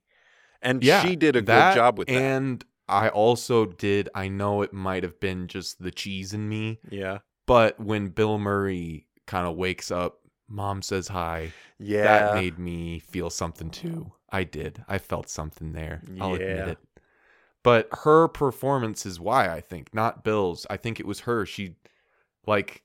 and Yeah, she did a that, good job with that And I also did. I know it might have been just the cheese in me, yeah but when Bill Murray kind of wakes up, mom says hi. yeah That made me feel something too. I did. I felt something there. I'll admit it. But her performance is why I think, not Bill's. I think it was her. She like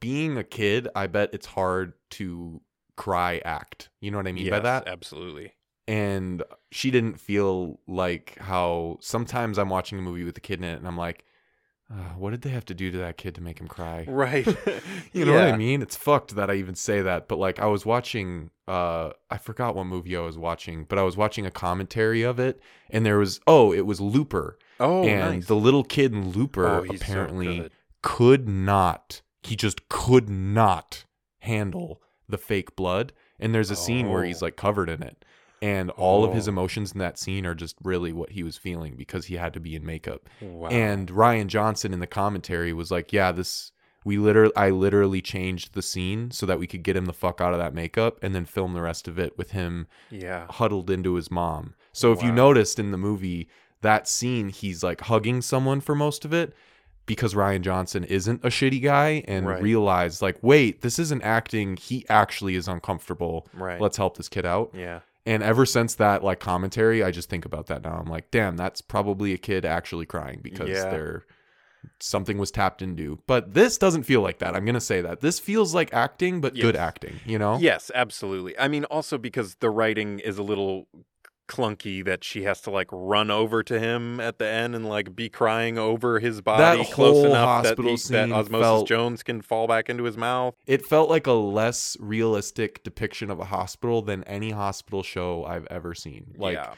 being a kid, I bet it's hard to cry act. You know what I mean by that? absolutely. and she didn't feel like how sometimes I'm watching a movie with a kid in it and I'm like, uh, what did they have to do to that kid to make him cry? Right. You know what I mean? It's fucked that I even say that, but like I was watching uh I forgot what movie I was watching, but I was watching a commentary of it and there was oh, it was Looper. Oh, and nice. the little kid in Looper Oh, he's so apparently could not he just could not handle the fake blood and there's a scene where he's Oh. like covered in it and all of his Oh. emotions in that scene are just really what he was feeling because he had to be in makeup Wow. and Rian Johnson in the commentary was like yeah this we literally I literally changed the scene so that we could get him the fuck out of that makeup and then film the rest of it with him yeah. huddled into his mom. So if you noticed in the movie that scene, he's like hugging someone for most of it because Rian Johnson isn't a shitty guy and Right. realized like, wait, this isn't acting. He actually is uncomfortable. Right. Let's help this kid out. yeah. And ever since that like commentary, I just think about that now. I'm like, damn, that's probably a kid actually crying because Yeah. they're something was tapped into. But this doesn't feel like that. I'm gonna say that. This feels like acting, but good acting, you know? Yes, absolutely. I mean, also because the writing is a little clunky that she has to like run over to him at the end and like be crying over his body close enough that, he, that Osmosis felt- Jones can fall back into his mouth. it felt like a less realistic depiction of a hospital than any hospital show I've ever seen. Like, yeah.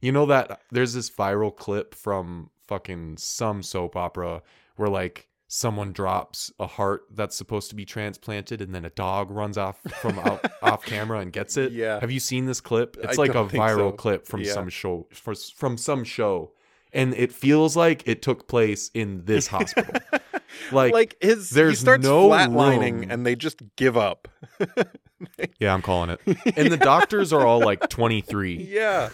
you know that there's this viral clip from fucking some soap opera where like someone drops a heart that's supposed to be transplanted and then a dog runs off from out, off camera and gets it. Yeah. Have you seen this clip? It's I like a viral so. clip from Yeah. some show for, from some show. And it feels like it took place in this hospital. Like, like, his he there's starts no flatlining room. and they just give up. Yeah, I'm calling it. And the doctors are all like 23. yeah.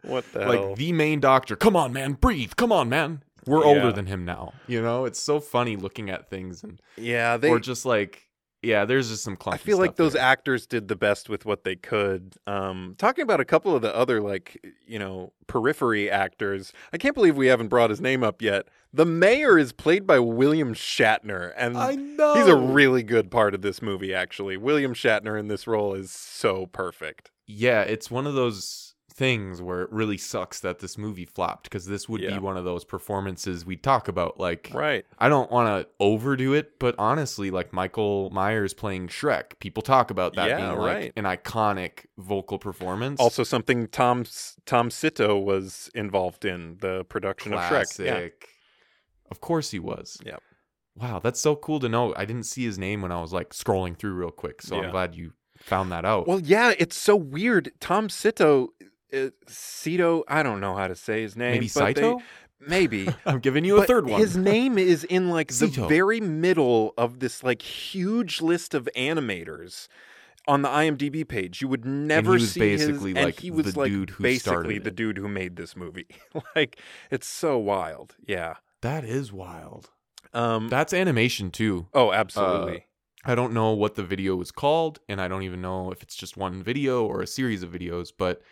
What the hell? Like the main doctor, come on, man, breathe. Come on, man. We're Yeah. older than him now. You know, it's so funny looking at things and yeah, they or just like, yeah, there's just some I feel like those there. actors did the best with what they could. Um, talking about a couple of the other like you know periphery actors, I can't believe we haven't brought his name up yet. The mayor is played by William Shatner, and I know. he's a really good part of this movie. Actually, William Shatner in this role is so perfect. yeah, it's one of those things where it really sucks that this movie flopped because this would Yeah. be one of those performances we talk about. Like, Right? I don't want to overdo it, but honestly, like Michael Myers playing Shrek, people talk about that Yeah, being right. like an iconic vocal performance. Also, something Tom Tom Sito was involved in the production of Shrek. Yeah. Of course he was. Yep. Wow, that's so cool to know. I didn't see his name when I was like scrolling through real quick, so Yeah. I'm glad you found that out. Well, yeah, it's so weird. Tom Sito, uh, Sito, I don't know how to say his name. Maybe Saito? maybe. I'm giving you a But third one. His name is in like the very middle of this like huge list of animators on the IMDb page. You would never see basically, his, and like, he was the like dude who basically the dude who made this movie. like it's so wild. Yeah. that is wild. Um. That's animation too. oh, absolutely. I don't know what the video was called, and I don't even know if it's just one video or a series of videos, but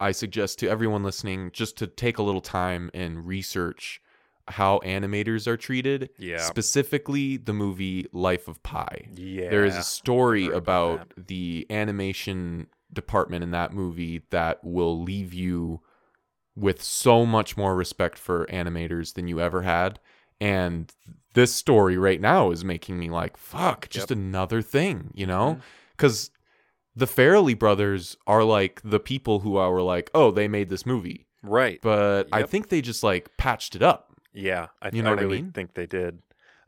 I suggest to everyone listening just to take a little time and research how animators are treated. Yeah. Specifically, the movie Life of Pi. yeah. There is a story about about the animation department in that movie that will leave you with so much more respect for animators than you ever had. And this story right now is making me like, fuck, just Yep. another thing, you know? Mm-hmm. Because the Farrelly brothers are like the people who are like, oh, they made this movie. right. But I think they just like patched it up. Yeah, I, You know I what I really mean? think they did.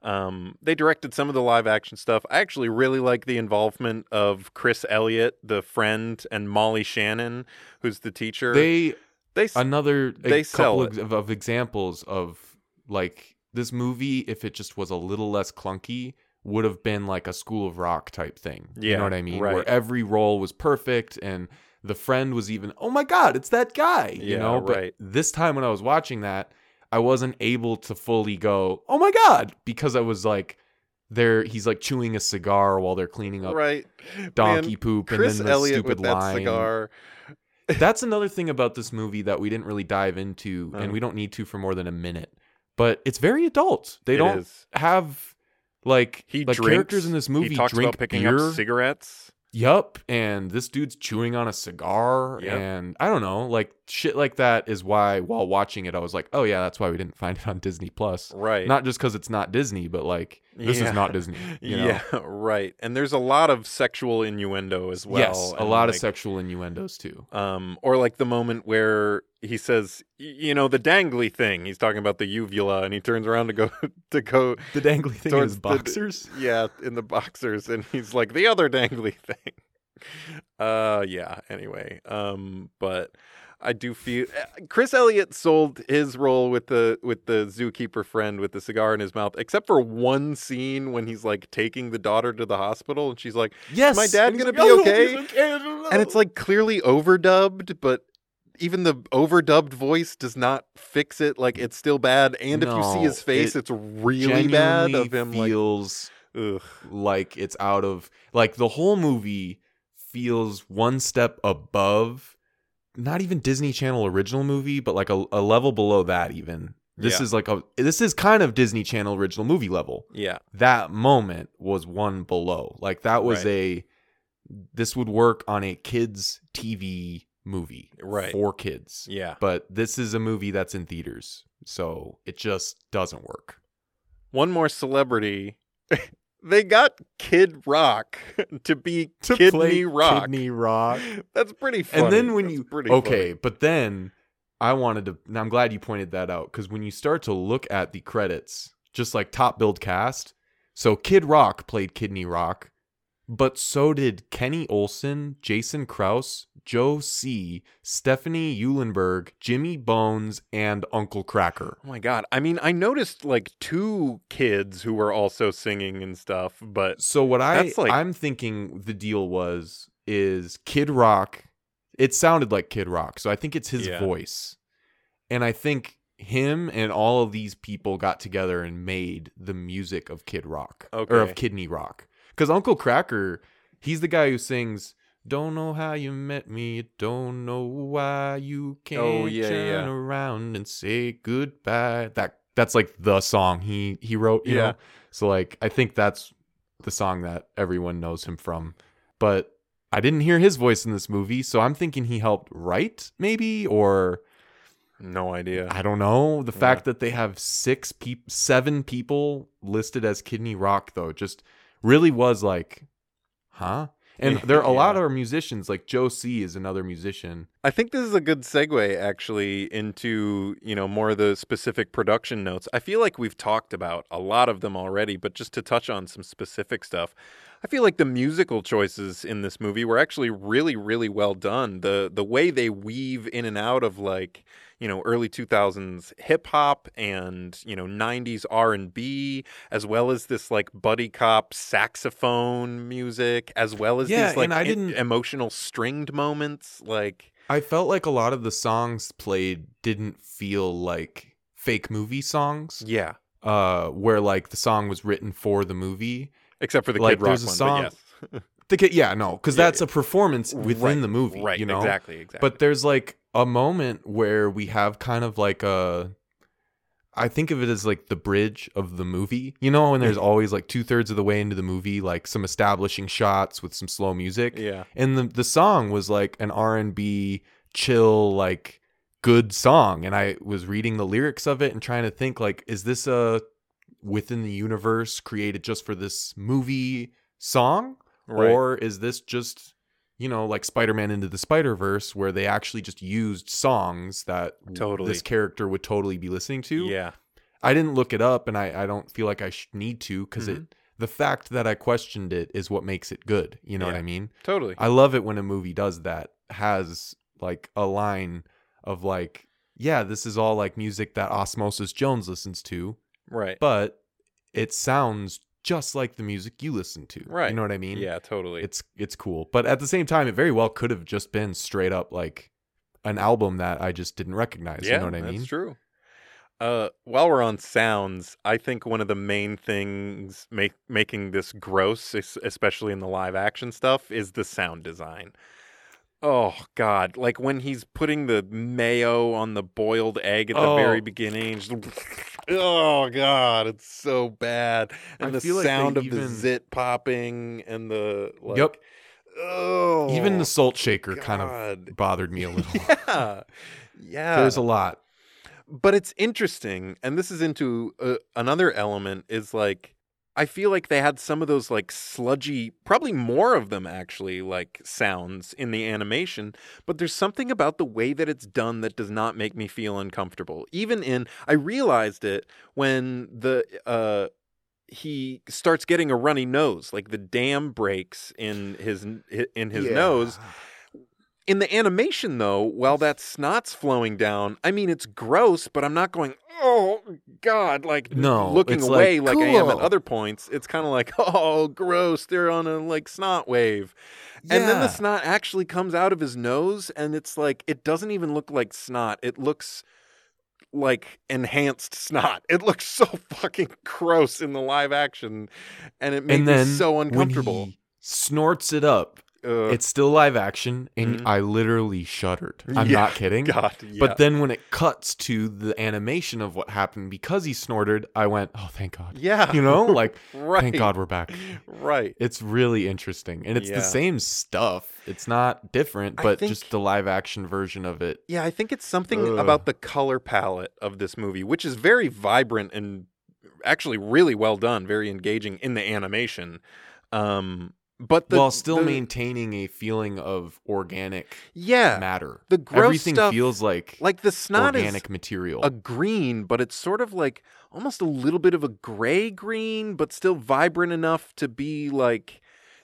Um, they directed some of the live action stuff. I actually really like the involvement of Chris Elliott, the friend, and Molly Shannon, who's the teacher. They they another a They couple of, of examples of like this movie if it just was a little less clunky would have been like a school of rock type thing you know what i mean right. where every role was perfect and the friend was even oh my god it's that guy you Yeah, know but right. this time when i was watching that i wasn't able to fully go oh my god because i was like there he's like chewing a cigar while they're cleaning up right donkey Man, poop Chris and then the Elliott stupid with that line cigar. That's another thing about this movie that we didn't really dive into, No. and uh-huh. we don't need to for more than a minute. But it's very adult. They It don't is. have like He like drinks. characters in this movie He talks drink about picking beer. up cigarettes. Yup, and this dude's chewing on a cigar, Yep. and I don't know, like shit like that is why while watching it, I was like, oh yeah, that's why we didn't find it on Disney Plus. Right. Not just because it's not Disney, but like this Yeah. is not Disney. You know? yeah, right. And there's a lot of sexual innuendo as well. yes, a and, lot of sexual innuendos too. Um, or like the moment where he says, you know, the dangly thing. He's talking about the uvula, and he turns around to go to go, The dangly thing Towards is the- boxers. yeah, in the boxers, and he's like the other dangly thing. Uh, yeah. Anyway, um, but I do feel uh, Chris Elliott sold his role with the with the zookeeper friend with the cigar in his mouth, except for one scene when he's like taking the daughter to the hospital, and she's like. Yes, my dad gonna like, be "Oh, okay?" okay, and it's like clearly overdubbed, but even the overdubbed voice does not fix it. Like it's still bad, and if you see his face, it it's really bad of him. Like, feels ugh. like it's out of like the whole movie feels one step above not even Disney Channel original movie, but like a, a level below that even. This Yeah. is like a this is kind of Disney Channel original movie level. yeah, That moment was one below. Like that was Right. a this would work on a kids TV movie Right. for kids. yeah. But this is a movie that's in theaters. So it just doesn't work. One more celebrity. They got Kid Rock to be To Kidney Rock. Kidney Rock. That's pretty funny. and then when That's you pretty okay but then i wanted to i'm glad you pointed that out because when you start to look at the credits just like top build cast so kid rock played kidney rock but so did kenny olson jason krause joe c stephanie eulenberg jimmie bones and uncle kracker Oh my god! I mean, I noticed like two kids who were also singing and stuff, but so what I, like... I'm thinking the deal was is kid rock it sounded like kid rock so i think it's his Yeah. voice and i think him and all of these people got together and made the music of kid rock or of kidney rock because uncle kracker he's the guy who sings don't know how you met me don't know why you oh, can't Oh, yeah, turn yeah. around and say goodbye that that's like the song he he wrote you Yeah. know so like i think that's the song that everyone knows him from but I didn't hear his voice in this movie, so I'm thinking he helped write, maybe, or no idea. I don't know. The Yeah. fact that they have six peop seven people listed as Kidney Rock, though, just really was like, huh? And there are a lot of musicians, like Joe C is another musician. I think this is a good segue actually into, you know, more of the specific production notes. I feel like we've talked about a lot of them already, but just to touch on some specific stuff. I feel like the musical choices in this movie were actually really really well done. The the way they weave in and out of like, you know, early 2000s hip hop and, you know, 90s R&B as well as this like buddy cop saxophone music as well as Yeah, these like I didn't- emotional stringed moments like I felt like a lot of the songs played didn't feel like fake movie songs, Yeah, uh, where like the song was written for the movie. Except for the Like, Kid Rock there's a one. song- yes, The kid, yeah, no, because Yeah, that's a performance within Right, the movie, right? You know, exactly, exactly. But there's like a moment where we have kind of like a I think of it as like the bridge of the movie. You know, and there's mm-hmm. always like two thirds of the way into the movie, like some establishing shots with some slow music. yeah, And the the song was like an R and B chill, like good song. And I was reading the lyrics of it and trying to think like, is this a within the universe created just for this movie song? right. Or is this just, you know, like Spider Man into the Spider Verse, where they actually just used songs that Totally. this character would totally be listening to? yeah, I didn't look it up, and I, I don't feel like I sh- need to because Mm-hmm. it the fact that I questioned it is what makes it good. You know what I mean? totally. I love it when a movie does that, has like a line of like, yeah, this is all like music that Osmosis Jones listens to, right, but it sounds just like the music you listen to. Right. You know what I mean? yeah, totally. It's it's cool. But at the same time, it very well could have just been straight up like an album that I just didn't recognize. yeah, you know what I mean? that's true. Uh, while we're on sounds, I think one of the main things make, making this gross, especially in the live action stuff, is the sound design. Oh God! Like when he's putting the mayo on the boiled egg at the Oh. very beginning. just- oh God! It's so bad, and I the feel like sound of the zit popping and the like, Yep. Oh, Even the salt shaker kind of bothered me a little. yeah, yeah. There's a lot. but it's interesting and this is into uh, another element is like i feel like they had some of those like sludgy probably more of them actually like sounds in the animation but there's something about the way that it's done that does not make me feel uncomfortable. Even in i realized it when the uh he starts getting a runny nose like the dam breaks in his in his nose. In the animation, though, while that snot's flowing down, I mean, it's gross, but I'm not going, oh, God, like No, looking away like, like, I am at other points. It's kind of like, oh, gross. They're on a like snot wave. And then the Yeah. snot actually comes out of his nose, and it's like, it doesn't even look like snot. It looks like enhanced snot. It looks so fucking gross in the live action, and it made and me so uncomfortable. When he snorts it up, Ugh. it's still live action, and Mhm. I literally shuddered. I'm Yeah, not kidding. God, yeah. But then when it cuts to the animation of what happened because he snorted, I went, "Oh, thank God!" yeah, You know, like right. thank God we're back. Right. It's really interesting, and it's Yeah. the same stuff. It's not different, but think- just the live action version of it. Yeah, I think it's something Ugh. about the color palette of this movie, which is very vibrant and actually really well done, very engaging in the animation. Um, but the, while still the- maintaining a feeling of organic yeah, matter. the gross Everything stuff, feels like, like the snot organic material. a green, but it's sort of like almost a little bit of a gray green, but still vibrant enough to be like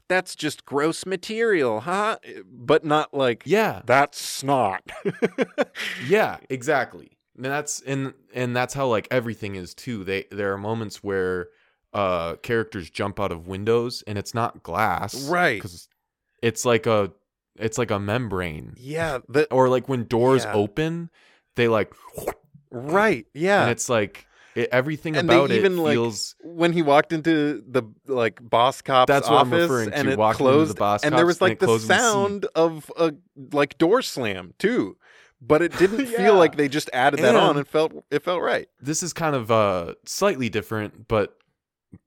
that's just gross material, huh? Eh, but not like yeah, that's snot. yeah, exactly. And that's and and that's how like everything is too. They there are moments where uh characters jump out of windows and it's not glass, Right. Because it's like a it's like a membrane, yeah, the or like when doors Yeah. open, they like right, yeah. and it's like it, everything And about it even, like, feels. when he walked into the like boss cop's That's what I'm office referring and to, it walking into the closed boss and there was like the sound of a like door slam too but it didn't Yeah. feel like they just added that on it felt it felt right this is kind of uh slightly different, but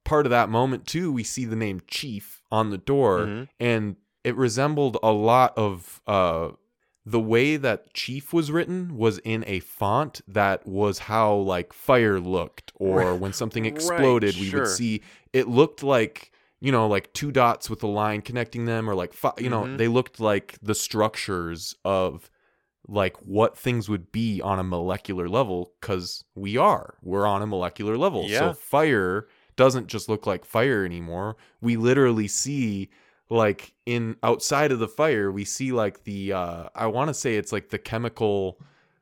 part of that moment too, we see the name Chief on the door, Mhm. and it resembled a lot of uh the way that Chief was written was in a font that was how like fire looked, or Right. when something Right, exploded, we sure. would see it looked like you know like two dots with a line connecting them, or like fi- you know Mhm. they looked like the structures of like what things would be on a molecular level because we are we're on a molecular level Yeah. so fire doesn't just look like fire anymore. We literally see like in outside of the fire we see like the uh i want to say it's like the chemical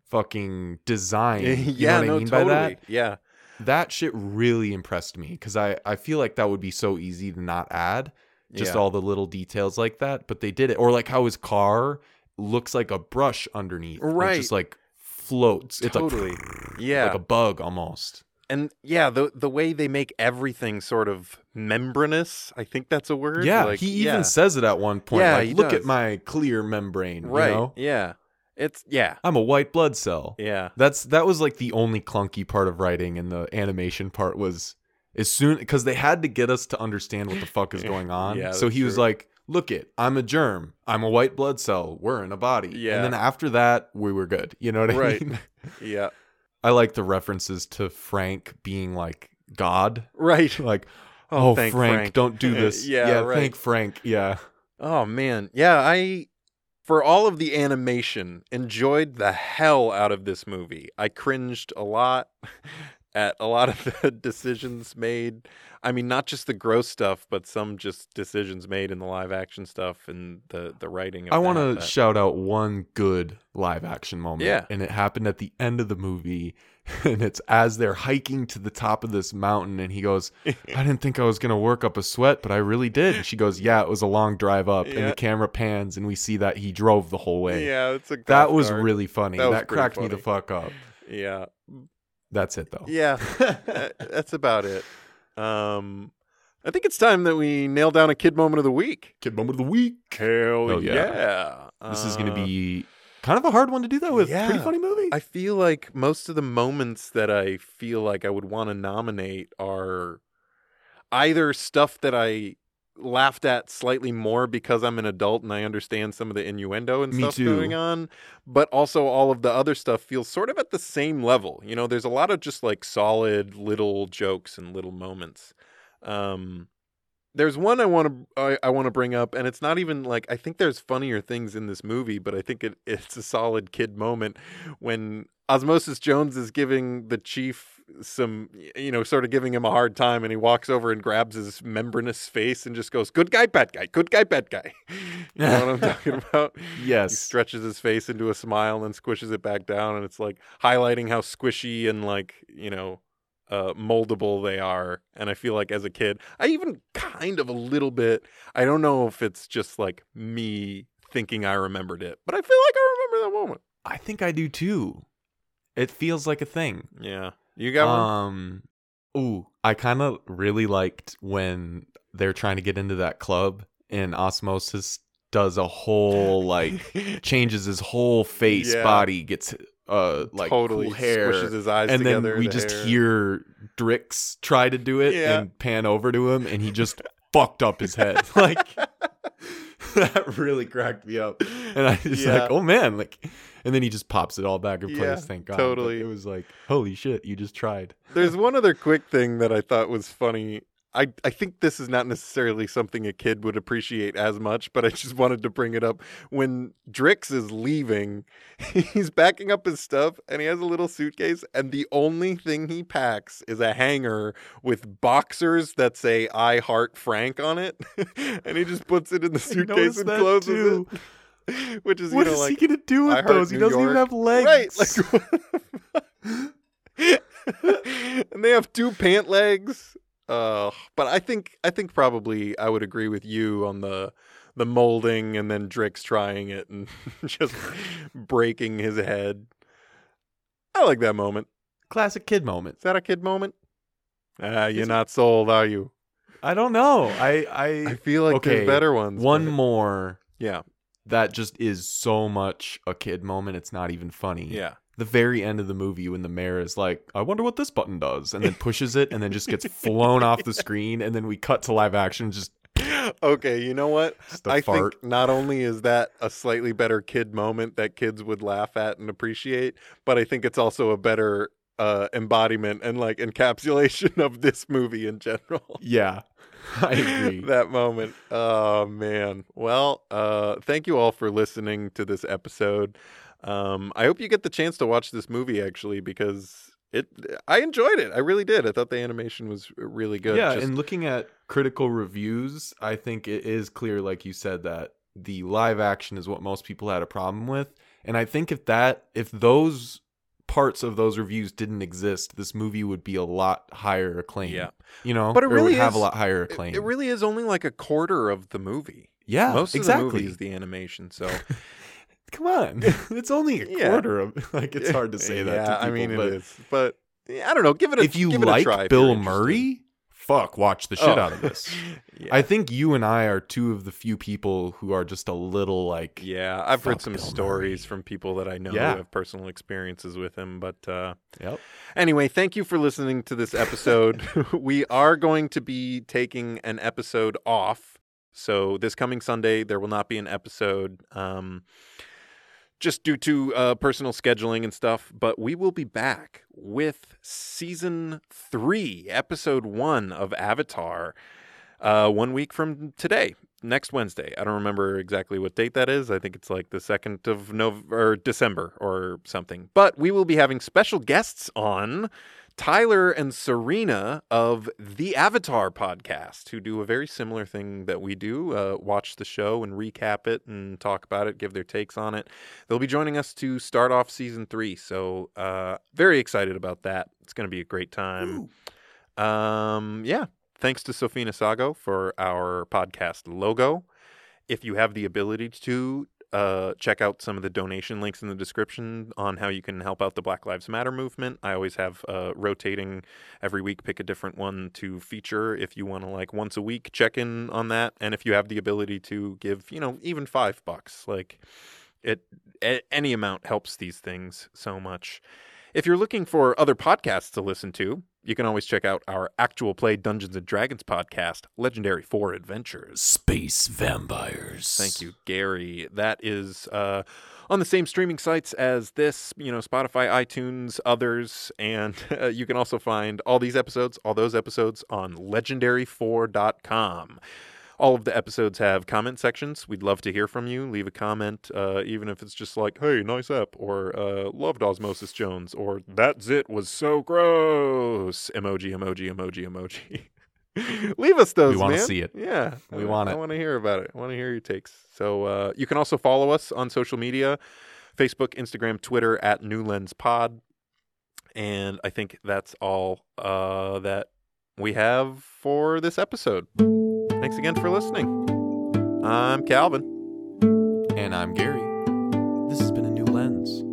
fucking design. You yeah know what no i mean totally by that? yeah. That shit really impressed me because i i feel like that would be so easy to not add just Yeah. all the little details like that but they did it. Or like how his car looks like a brush underneath It Right. just like floats. It's Totally. like yeah. like a bug almost and yeah the the way they make everything sort of membranous i think that's a word yeah like, he even yeah. says it at one point Yeah, like look does. at my clear membrane right you know yeah it's yeah i'm a white blood cell yeah That's that was like the only clunky part of writing, and the animation part was as soon because they had to get us to understand what the fuck is going on. Yeah, so he was like, "Look it, I'm a germ. I'm a white blood cell. We're in a body." Yeah. And then after that, we were good. You know what I Right. mean? yeah I like the references to Frank being like God. right Like, oh, thank Frank, Frank." don't do this. Yeah, yeah right. thank Frank. Yeah. Oh man, yeah, I for all of the animation enjoyed the hell out of this movie. I cringed a lot at a lot of the decisions made. I mean, not just the gross stuff, but some just decisions made in the live action stuff and the the writing. Of I want to shout out one good live action moment. Yeah. And it happened at the end of the movie. And it's as they're hiking to the top of this mountain. And he goes, I didn't think I was going to work up a sweat, but I really did. And she goes, Yeah, it was a long drive up. And the camera pans and we see that he drove the whole way. yeah, it's a That was really funny. That That, cracked me the fuck up. yeah, That's it, though. yeah. that's about it. Um, I think it's time that we nail down a kid moment of the week. Kid moment of the week. Hell Oh, yeah. yeah. This is going to Uh, be kind of a hard one to do that with. Pretty funny movie. I feel like most of the moments that I feel like I would want to nominate are either stuff that I laughed at slightly more because I'm an adult and I understand some of the innuendo and Me stuff too. going on, but also all of the other stuff feels sort of at the same level. You know, there's a lot of just like solid little jokes and little moments. Um there's one I want to I, I want to bring up, and it's not even like I think there's funnier things in this movie, but I think it, it's a solid kid moment when Osmosis Jones is giving the chief some, you know, sort of giving him a hard time, and he walks over and grabs his membranous face and just goes, "Good guy, bad guy, good guy, bad guy." you know what I'm talking about? Yes. He stretches his face into a smile and then squishes it back down, and it's like highlighting how squishy and like you know uh, moldable they are. And I feel like as a kid, I even kind of a little bit. I don't know if it's just like me thinking I remembered it, but I feel like I remember that moment. I think I do too. It feels like a thing. Yeah, you got one. Um, ooh, I kind of really liked when they're trying to get into that club and Osmosis does a whole like changes his whole face, Yeah. body, gets uh like totally cool hair, squishes his eyes and then we the just hair. hear Drix try to do it Yeah. and pan over to him, and he just fucked up his head. Like that really cracked me up, and I was Yeah. like, oh man, like. And then he just pops it all back in place. Yeah, thank God. But totally. It was like, holy shit, you just tried. There's one other quick thing that I thought was funny. I, I think this is not necessarily something a kid would appreciate as much, but I just wanted to bring it up. When Drix is leaving, he's backing up his stuff and he has a little suitcase, and the only thing he packs is a hanger with boxers that say I heart Frank on it. and he just puts it in the suitcase and closes too. it. Which is, What you is like he gonna do with those? He doesn't even have legs. Right. Like, and they have two pant legs. Uh, but I think I think probably I would agree with you on the the molding and then Drix trying it and just breaking his head. I like that moment. Classic kid moment. Is that a kid moment? Ah, you're not sold, are you? I don't know. I I I feel like Okay, there's better ones. one but- more yeah, that just is so much a kid moment. It's not even funny. yeah. The very end of the movie when the mayor is like, "I wonder what this button does," and then pushes it, and then just gets flown off the screen, and then we cut to live action, just, Okay, you know what? I fart. think not only is that a slightly better kid moment that kids would laugh at and appreciate, but I think it's also a better uh, embodiment and like encapsulation of this movie in general. Yeah, I agree. that moment. Oh man. Well, uh, thank you all for listening to this episode. Um, I hope you get the chance to watch this movie actually because it. I enjoyed it. I really did. I thought the animation was really good. yeah, Just- and looking at critical reviews, I think it is clear, like you said, that the live action is what most people had a problem with. And I think if that, if those parts of those reviews didn't exist, this movie would be a lot higher acclaim. Yeah. you know, But it Or really would have is- a lot higher acclaim. It, really is only like a quarter of the movie. yeah, Most of exactly. the movie is the animation. So Come on, it's only a Yeah. quarter of. Like it's hard to say that. Yeah, to people, I mean but it is, but I don't know. Give it a if you give it a like try Bill you're interested. Murray, fuck, watch the shit Oh. out of this. yeah. I think you and I are two of the few people who are just a little like, yeah, I've heard some Bill stories Murray. from people that I know Yeah. who have personal experiences with him. But uh, yep. anyway, thank you for listening to this episode. we are going to be taking an episode off. So this coming Sunday, there will not be an episode. Um, just due to uh, personal scheduling and stuff, but we will be back with season three, episode one of Avatar, uh, one week from today, next Wednesday. I don't remember exactly what date that is. I think it's like the second of November or December or something. But we will be having special guests on. Tyler and Serena of the Avatar podcast, who do a very similar thing that we do uh, watch the show and recap it and talk about it, give their takes on it. They'll be joining us to start off season three. So, uh, very excited about that. It's going to be a great time. Um, yeah. Thanks to Sofina Sago for our podcast logo. If you have the ability to, uh, check out some of the donation links in the description on how you can help out the Black Lives Matter movement. I always have uh, rotating every week, pick a different one to feature if you want to, like, once a week check in on that. And if you have the ability to give, you know, even five bucks, like, it, a- any amount helps these things so much. If you're looking for other podcasts to listen to, you can always check out our actual play Dungeons and Dragons podcast, Legendary Four Adventures. Space vampires. Thank you, Gary. That is uh, on the same streaming sites as this, you know, Spotify, iTunes, others. And uh, you can also find all these episodes, all those episodes on legendary4.com. All of the episodes have comment sections. We'd love to hear from you. Leave a comment, uh, even if it's just like, hey, nice ep, or uh, loved Osmosis Jones, or that zit was so gross. Emoji, emoji, emoji, emoji. Leave us those, We wanna see it. Yeah. We I- want I want to hear about it. I want to hear your takes. So uh, you can also follow us on social media Facebook, Instagram, Twitter at New Lens Pod. And I think that's all uh, that we have for this episode. Thanks again for listening. I'm Calvin. And I'm Gary. This has been a new lens.